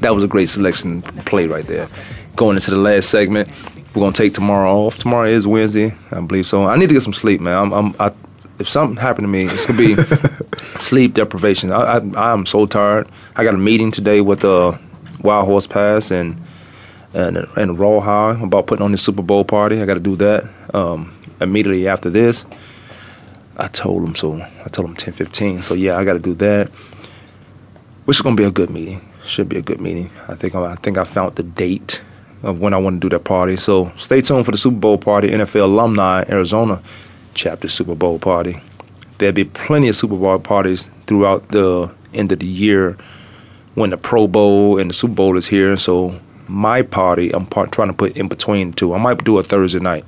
S3: That was a great selection play right there. Going into the last segment, we're gonna take tomorrow off. Tomorrow is Wednesday, I believe so. I need to get some sleep, man. I'm, I'm I, if something happened to me, it's gonna be (laughs) sleep deprivation. I, I I'm so tired. I got a meeting today with uh, Wild Horse Pass and and and Rawhide about putting on the Super Bowl party. I got to do that um, immediately after this. I told him so. I told him ten fifteen. So yeah, I got to do that which is gonna be a good meeting. Should be a good meeting. I think I, I think I found the date of when I want to do that party. So stay tuned for the Super Bowl party, NFL alumni Arizona chapter Super Bowl party. There'll be plenty of Super Bowl parties throughout the end of the year when the Pro Bowl and the Super Bowl is here. So my party, I'm part, trying to put in between two. I might do a Thursday night.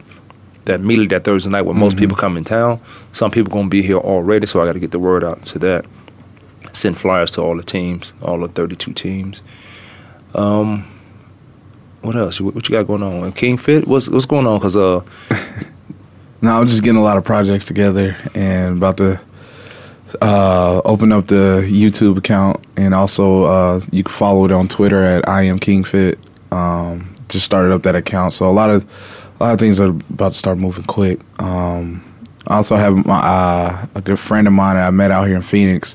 S3: That immediately that Thursday night when most people come in town. Some people gonna be here already, so I got to get the word out to that send flyers to all the teams, all the 32 teams. Um, what else? What, what you got going on? King Fit? What's what's going on? Cause uh, (laughs)
S4: No, I'm just getting a lot of projects together and about to uh, open up the YouTube account and also uh, you can follow it on Twitter at I am King Fit. Um, just started up that account, so a lot of a lot of things are about to start moving quick. Um, I also have my uh, a good friend of mine that I met out here in Phoenix.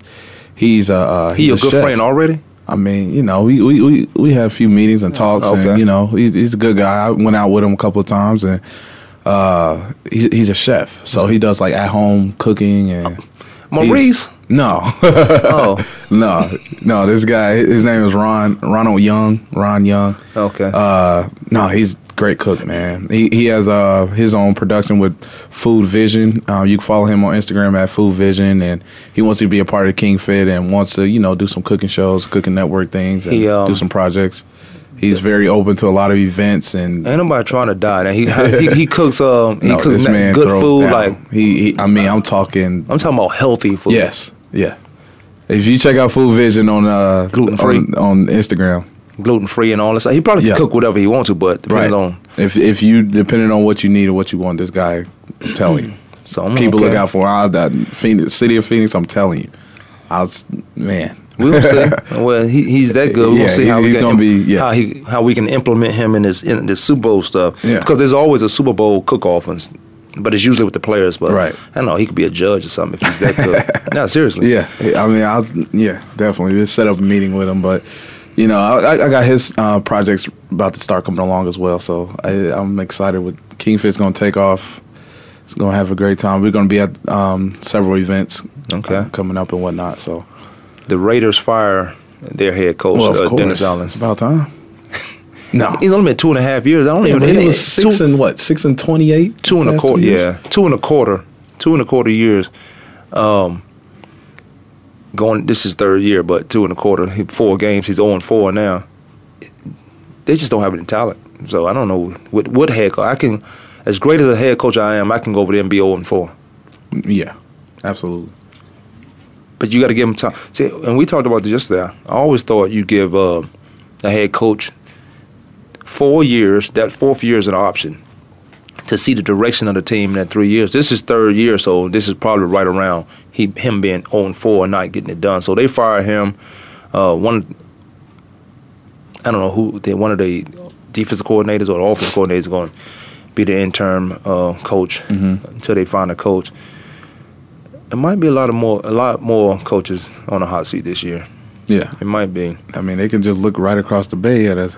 S4: He's a uh,
S3: he
S4: he's
S3: a good
S4: chef.
S3: friend already.
S4: I mean, you know, we we we, we have a few meetings and talks,
S3: Okay.
S4: and you know, he, he's a good guy. I went out with him a couple of times, and uh, he's he's a chef, so he does like at home cooking and
S3: Maurice?
S4: No, (laughs)
S3: Oh,
S4: no, no. This guy, his name is Ron Ronald Young. Ron Young.
S3: okay.
S4: Uh, no, he's a great cook, man. He he has uh his own production with Food Vision. Uh, you can follow him on Instagram at Food Vision, and he wants to be a part of King Fit and wants to you know do some cooking shows, cooking network things, and
S3: He, um,
S4: do some projects. He's very open to a lot of events and.
S3: Ain't nobody trying to die. Now he he, he cooks um he
S4: no,
S3: cooks na-
S4: man
S3: good food.
S4: down.
S3: Like
S4: he, he, I mean, I'm talking.
S3: I'm talking about healthy food.
S4: Yes, yeah. If you check out Food Vision on uh
S3: Gluten-free.
S4: on, on Instagram,
S3: gluten free and all this. He probably
S4: Yeah.
S3: cook whatever he wants to, but depends
S4: right?
S3: on.
S4: If if you depending on what you need or what you want, this guy, telling you. (clears throat)
S3: So I'm
S4: Keep a
S3: okay.
S4: lookout for I, that Phoenix, city of Phoenix. I'm telling you, I was man.
S3: We'll see. (laughs) well, he, he's that good. We'll
S4: Yeah,
S3: see
S4: he-
S3: how we
S4: he's gonna be- yeah.
S3: how he how we can implement him in this in this Super Bowl stuff.
S4: Yeah.
S3: Because there's always a Super Bowl cook off, and but it's usually with the players. But
S4: Right.
S3: I don't know. He could be a judge or something if he's that good. (laughs) no, seriously.
S4: Yeah, I mean, I was yeah, definitely. We set up a meeting with him, but you know, I, I got his uh, projects about to start coming along as well. So I, I'm excited. With Kingfit's going to take off. It's going to have a great time. We're going to be at um, several events
S3: Okay.
S4: coming up and whatnot. So
S3: The Raiders fire their head coach,
S4: well,
S3: uh, Dennis Allen.
S4: it's about time. (laughs) no,
S3: He's only been two and a half years. I don't
S4: yeah,
S3: even.
S4: he was
S3: two,
S4: six and what? Six and twenty eight.
S3: two and a quarter. Yeah, two and a quarter. Two and a quarter years. Um, going, this is third year, but two and a quarter, four games. He's 0 and 4 now. They just don't have any talent. So I don't know what what head coach. I can, as great as a head coach I am, I can go over there and be 0 and 4.
S4: Yeah, absolutely.
S3: But you got to give him time. See, and we talked about this yesterday. I always thought you give uh, a head coach four years. That fourth year is an option to see the direction of the team in that three years. This is third year, so this is probably right around he him being 0 and 4 and not getting it done. So they fire him. Uh, one, I don't know who. They, one of the defensive coordinators or the offensive coordinators going to be the interim uh, coach until they find a coach. There might be a lot of more, a lot more coaches on a hot seat this year.
S4: Yeah,
S3: It might be.
S4: I mean, they can just look right across the bay at a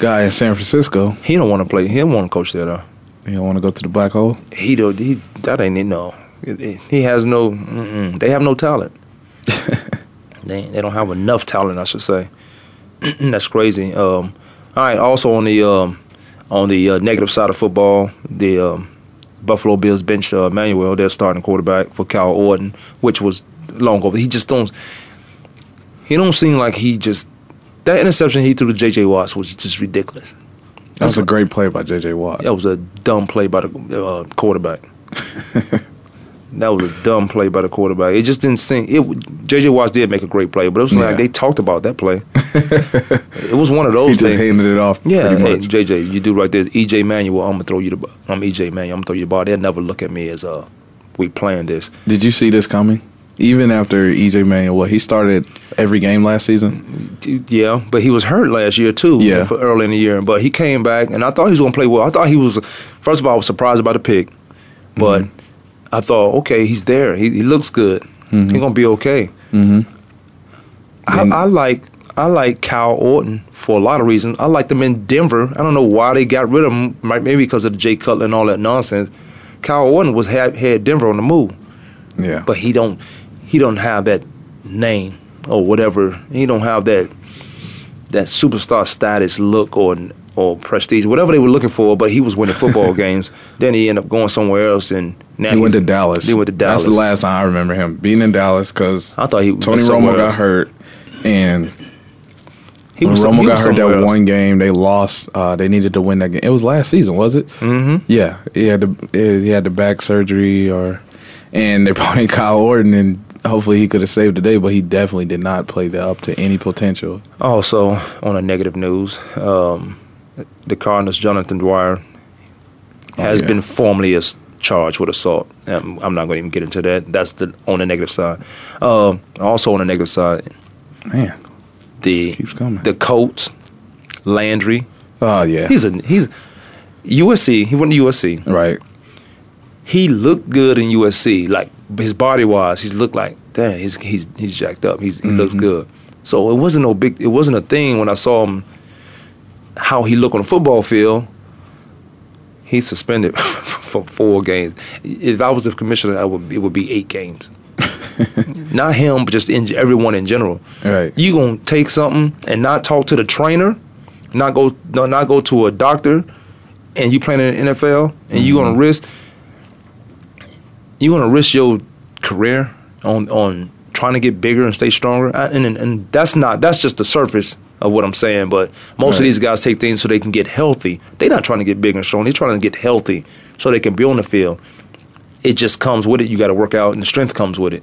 S4: guy in San Francisco.
S3: He don't want to play. He don't want to coach there though.
S4: You don't want to go to the black hole.
S3: He do. He that ain't it. No, he has no. They have no talent. (laughs) they they don't have enough talent. I should say. (clears throat) That's crazy. Um, all right. Also on the um, on the uh, negative side of football, the um, Buffalo Bills bench uh, Manuel, their starting quarterback for Kyle Orton, which was long over. He just don't. He don't seem like he just that interception he threw to J.J. Watts was just ridiculous.
S4: That was a great play by J.J. Watt.
S3: That was a dumb play by the uh, quarterback. (laughs) that was a dumb play by the quarterback. It just didn't seem. It J.J. Watts did make a great play, but it was
S4: Yeah.
S3: like they talked about that play. (laughs) it was one of those
S4: He just
S3: things.
S4: handed it off.
S3: Yeah,
S4: pretty
S3: hey. JJ, you do right there. EJ Manuel, I'm gonna throw you the. Ball. I'm EJ Manuel. I'm gonna throw you the ball. They'll never look at me as uh, we playing this.
S4: Did you see this coming? Even after EJ Manuel, what he started every game last season.
S3: Yeah, but he was hurt last year too.
S4: Yeah.
S3: for early in the year. But he came back, and I thought he was gonna play well. I thought he was. First of all, I was surprised about the pick, but
S4: Mm-hmm.
S3: I thought, okay, he's there. He, he looks good. He's gonna be okay.
S4: Mm-hmm.
S3: I, I like I like Kyle Orton for a lot of reasons. I liked him in Denver. I don't know why they got rid of him. Maybe because of the Jay Cutler and all that nonsense. Kyle Orton was had, had Denver on the move,
S4: Yeah.
S3: but he don't he don't have that name or whatever. He don't have that that superstar status look or or prestige, whatever they were looking for. But he was winning football (laughs) games. Then he ended up going somewhere else, and now
S4: he went to Dallas.
S3: He went to Dallas.
S4: That's the last time I remember him being in Dallas because
S3: I thought he
S4: Tony Romo got hurt, and
S3: He
S4: when
S3: was-
S4: Romo
S3: he
S4: got
S3: was
S4: hurt that
S3: else.
S4: one game, they lost. Uh, they needed to win that game. It was last season, was it?
S3: Mm-hmm.
S4: Yeah, he had the he had the back surgery, or and they (laughs) brought in Kyle Orton, and hopefully he could have saved the day, but he definitely did not play that up to any potential.
S3: Also, on a negative news, um, the Cardinals' Jonathan Dwyer has
S4: yeah.
S3: been formally as charged with assault. Um, I'm not going to even get into that. That's the on the negative side. Um, also on the negative side,
S4: Man,
S3: the
S4: keeps coming.
S3: the Colts, Landry.
S4: Oh yeah,
S3: He's a he's USC. He went to USC.
S4: right.
S3: He looked good in USC. Like his body wise, he's looked like damn. He's he's he's jacked up. He's he looks good. So it wasn't no big. It wasn't a thing when I saw him. How he looked on the football field. He's suspended (laughs) for four games. If I was the commissioner, I would it would be eight games. (laughs) not him, but just in, everyone in general.
S4: Right.
S3: You gonna take something and not talk to the trainer, not go no, not go to a doctor, and you playing in the NFL, and you gonna mm-hmm. risk you gonna risk your career on on trying to get bigger and stay stronger, and and, and that's not that's just the surface of what I'm saying. But most of these guys take things so they can get healthy. They're not trying to get big and strong. They're trying to get healthy so they can be on the field. It just comes with it. You got to work out, and the strength comes with it.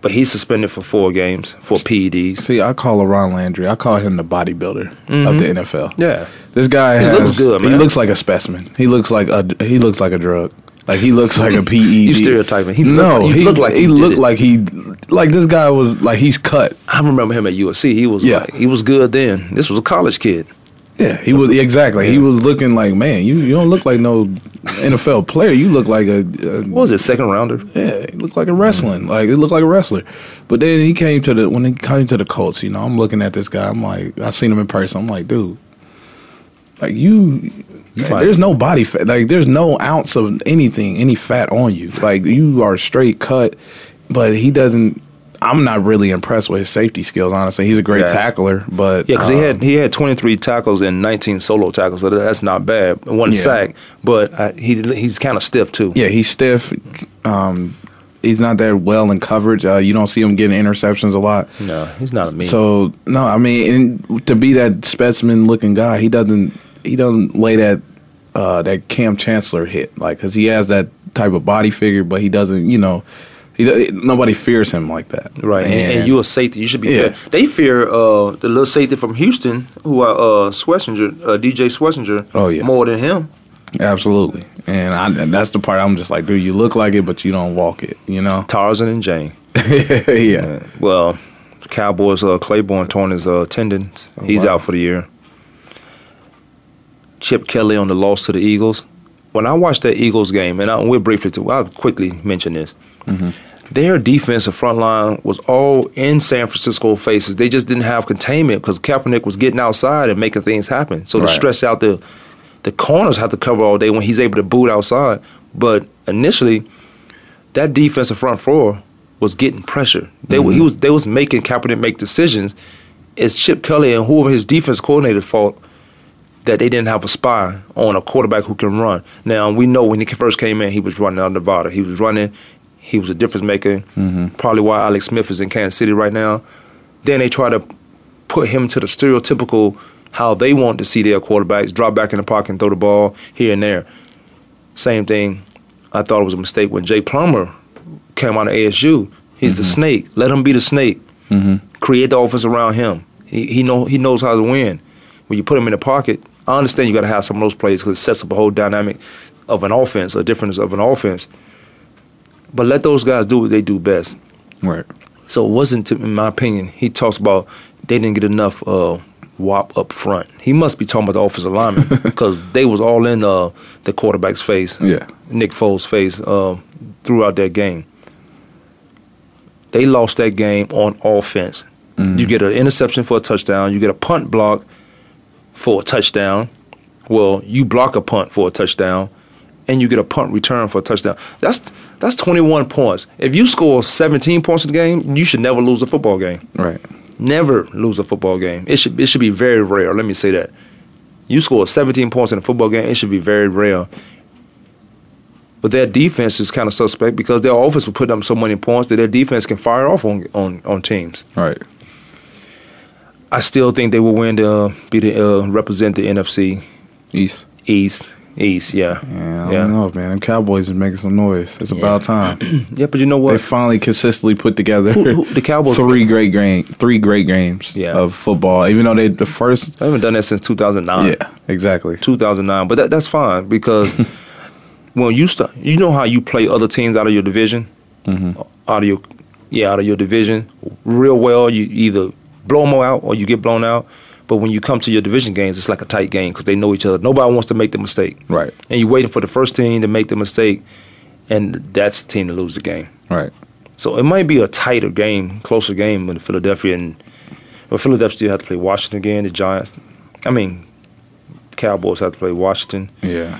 S3: But he's suspended for four games for PEDs.
S4: See, I call Ron Landry. I call him the bodybuilder of the mm-hmm. NFL.
S3: Yeah.
S4: This guy has
S3: He
S4: has,
S3: looks good,
S4: He looks like a specimen. He looks like a he looks like a drug. Like he looks like a PED. (laughs)
S3: You stereotyping. He
S4: no,
S3: like- he
S4: he
S3: looked like he
S4: he looked
S3: it.
S4: like he like this guy was like he's cut.
S3: I remember him at USC. He was
S4: Yeah.
S3: like, he was good then. This was a college kid.
S4: Yeah, he was exactly. He was looking like man. You you don't look like no NFL player. You look like a, a
S3: What was it, second rounder?
S4: Yeah, he looked like a wrestling. Like it looked like a wrestler. But then he came to the when he came to the Colts, you know, I'm looking at this guy, I'm like I seen him in person, I'm like, dude, like you there's no body fat like there's no ounce of anything, any fat on you. Like you are straight cut, but he doesn't I'm not really impressed with his safety skills, honestly. He's a great
S3: Yeah.
S4: tackler, but
S3: Yeah, because he
S4: um,
S3: had he had 23 tackles and 19 solo tackles. So that's not bad. One
S4: Yeah.
S3: sack, but uh, he he's kind of stiff too.
S4: Yeah, he's stiff. Um, he's not that well in coverage. Uh, you don't see him getting interceptions a lot.
S3: No, he's not a mean.
S4: So no, I mean, and to be that specimen looking guy, he doesn't he doesn't lay that uh, that Kam Chancellor hit like because he has that type of body figure, but he doesn't. You know, he nobody fears him like that.
S3: Right, and, and you a safety. You should be.
S4: Yeah.
S3: They fear uh, the little safety from Houston, who are uh, Swearinger, uh, DJ Swearinger.
S4: Oh, yeah.
S3: more than him.
S4: Absolutely, and, I, and that's the part I'm just like, dude, you look like it, but you don't walk it. You know?
S3: Tarzan and Jane. (laughs)
S4: yeah.
S3: Well, Cowboys. Uh, Claiborne torn his uh, tendons. He's
S4: wow.
S3: out for the year. Chip Kelly on the loss to the Eagles. When I watched that Eagles game, and I, we'll briefly, I'll quickly mention this. Their defensive front line was all in San Francisco faces. They just didn't have containment because Kaepernick was getting outside and making things happen. So to stress out the the corners have to cover all day when he's able to boot outside. But initially, that defensive front four was getting pressure. They were he mm-hmm. was they was making Kaepernick make decisions. It's Chip Kelly and whoever his defense coordinator fault that they didn't have a spy on a quarterback who can run. Now we know when he first came in, he was running out of Nevada. He was running. He was a difference maker. Probably why Alex Smith is in Kansas City right now. Then they try to put him to the stereotypical how they want to see their quarterbacks drop back in the pocket and throw the ball here and there. Same thing. I thought it was a mistake when Jake Plummer came out of ASU. He's the mm-hmm. snake. Let him be the snake. Mm-hmm. Create the offense around him. He he know he knows how to win. When you put him in the pocket, I understand you got to have some of those plays because it sets up a whole dynamic of an offense, a difference of an offense. But let those guys do what they do best.
S4: Right.
S3: So it wasn't, to, in my opinion, he talks about they didn't get enough uh, wop up front. He must be talking about the offensive linemen (laughs) because they was all in uh, the quarterback's face,
S4: Yeah.
S3: Nick Foles' face uh, throughout that game. They lost that game on offense. You get an interception for a touchdown. You get a punt block for a touchdown. Well, you block a punt for a touchdown, and you get a punt return for a touchdown. That's that's 21 points. If you score 17 points in the game, you should never lose a football game.
S4: Right.
S3: Never lose a football game. It should it should be very rare. Let me say that. You score 17 points in a football game, it should be very rare. But their defense is kind of suspect because their offense will put up so many points that their defense can fire off on on, on teams.
S4: Right.
S3: I still think they will win the uh, be the uh, represent the NFC
S4: East.
S3: East East. Yeah,
S4: Yeah, I
S3: yeah,
S4: don't know, man. Them Cowboys are making some noise. It's about time. (clears throat)
S3: yeah. But you know what?
S4: they finally consistently put together
S3: Who- who- the Cowboys- (laughs)
S4: three great game, three great games
S3: Yeah.
S4: of football. Even though they the first,
S3: I haven't done that since 2009.
S4: yeah, exactly.
S3: 2009. But that, that's fine because (laughs) when you start, you know how you play other teams out of your division, mm-hmm. out of your yeah, out of your division real well. You either blow them out or you get blown out. But when you come to your division games, it's like a tight game because they know each other. Nobody wants to make the mistake,
S4: Right.
S3: and you're waiting for the first team to make the mistake, and that's the team to lose the game.
S4: Right.
S3: So it might be a tighter game, closer game with Philadelphia and but Philadelphia still have to play Washington again. The Giants, I mean, Cowboys have to play Washington.
S4: Yeah.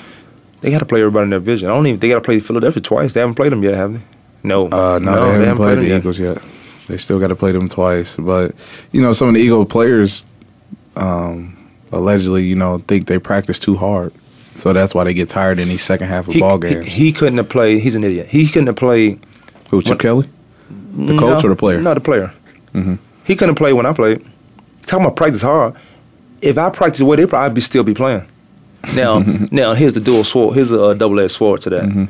S3: They got to play everybody in their division. I don't even. They got to play Philadelphia twice. They haven't played them yet, have they? No.
S4: Uh, no, they haven't played
S3: them
S4: the
S3: yet.
S4: Eagles yet. They still got to play them twice. But you know, some of the Eagle players um, allegedly, you know, think they practice too hard, so that's why they get tired in these second half of
S3: He,
S4: ball games.
S3: he couldn't have played. He's an idiot. He couldn't have played.
S4: Who, Chip
S3: when-
S4: Kelly? The coach
S3: No,
S4: or the player?
S3: No, the player.
S4: Mm-hmm.
S3: He couldn't play when I played. Talking about practice hard. If I practice the way they I'd be still be playing. Now, now here's the dual sword. Here's a uh, double-edged sword to that.
S4: Mm-hmm.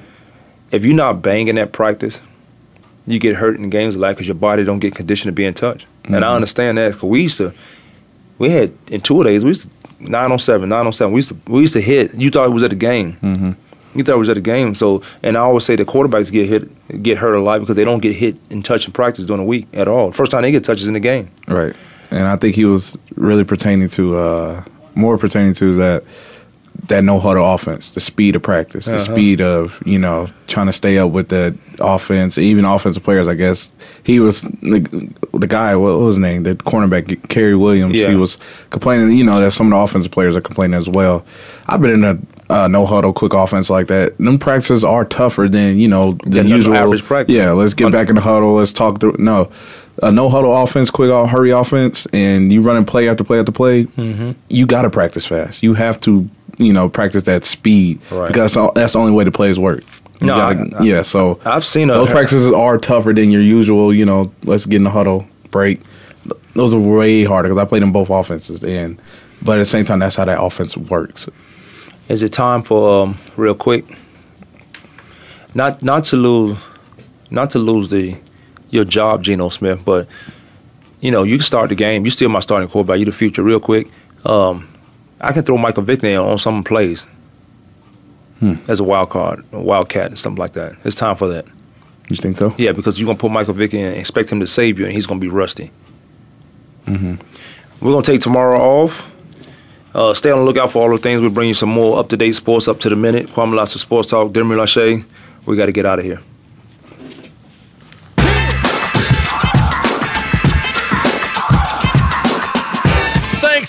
S3: If you're not banging at practice, you get hurt in games a lot because your body don't get conditioned to be in touch. And
S4: Mm-hmm.
S3: I understand that because we used to, we had in two days we used to nine on seven, nine on seven. We used to we used to hit. You thought it was at the game.
S4: Mm-hmm.
S3: You thought it was at the game. So, and I always say the quarterbacks get hit, get hurt a lot because they don't get hit in touch in practice during the week at all. First time they get touches in the game.
S4: Right. And I think he was really pertaining to uh, more pertaining to that that no huddle offense, the speed of practice, the
S3: Uh-huh.
S4: speed of you know trying to stay up with the offense, even offensive players. I guess he was the, the guy. What was his name? The cornerback, Cary Williams.
S3: Yeah.
S4: He was complaining. You know that some of the offensive players are complaining as well. I've been in a uh, no huddle quick offense like that. Them practices are tougher than you know the usual
S3: average practice.
S4: Yeah, let's get back in the huddle. Let's talk through. No, a no huddle offense, quick off, hurry offense, and you running play after play after play.
S3: Mm-hmm.
S4: You got to practice fast. You have to, you know, practice that speed
S3: Right.
S4: because that's, the only way the plays work. You
S3: No,
S4: gotta-
S3: I- I-
S4: yeah. So
S3: I've seen
S4: those practices are tougher than your usual. You know, let's get in the huddle, break. Those are way harder because I played in both offenses, and but at the same time, that's how that offense works.
S3: Is it time for um, real quick? Not not to lose, not to lose the your job, Geno Smith, but you know you can start the game. You still my starting quarterback. You the future. Real quick, um, I can throw Michael Vick in on some plays as a wild card, a wildcat, and something like that. It's time for that.
S4: You think so?
S3: Yeah, because you're gonna put Michael Vick in, and expect him to save you, and he's gonna be rusty.
S4: Mm-hmm.
S3: We're gonna take tomorrow off. Uh, stay on the lookout for all the things. We'll bring you some more up to date sports, up to the minute. Kwamie Lassiter Sports Talk, Demi Lachey. We got to get out of here.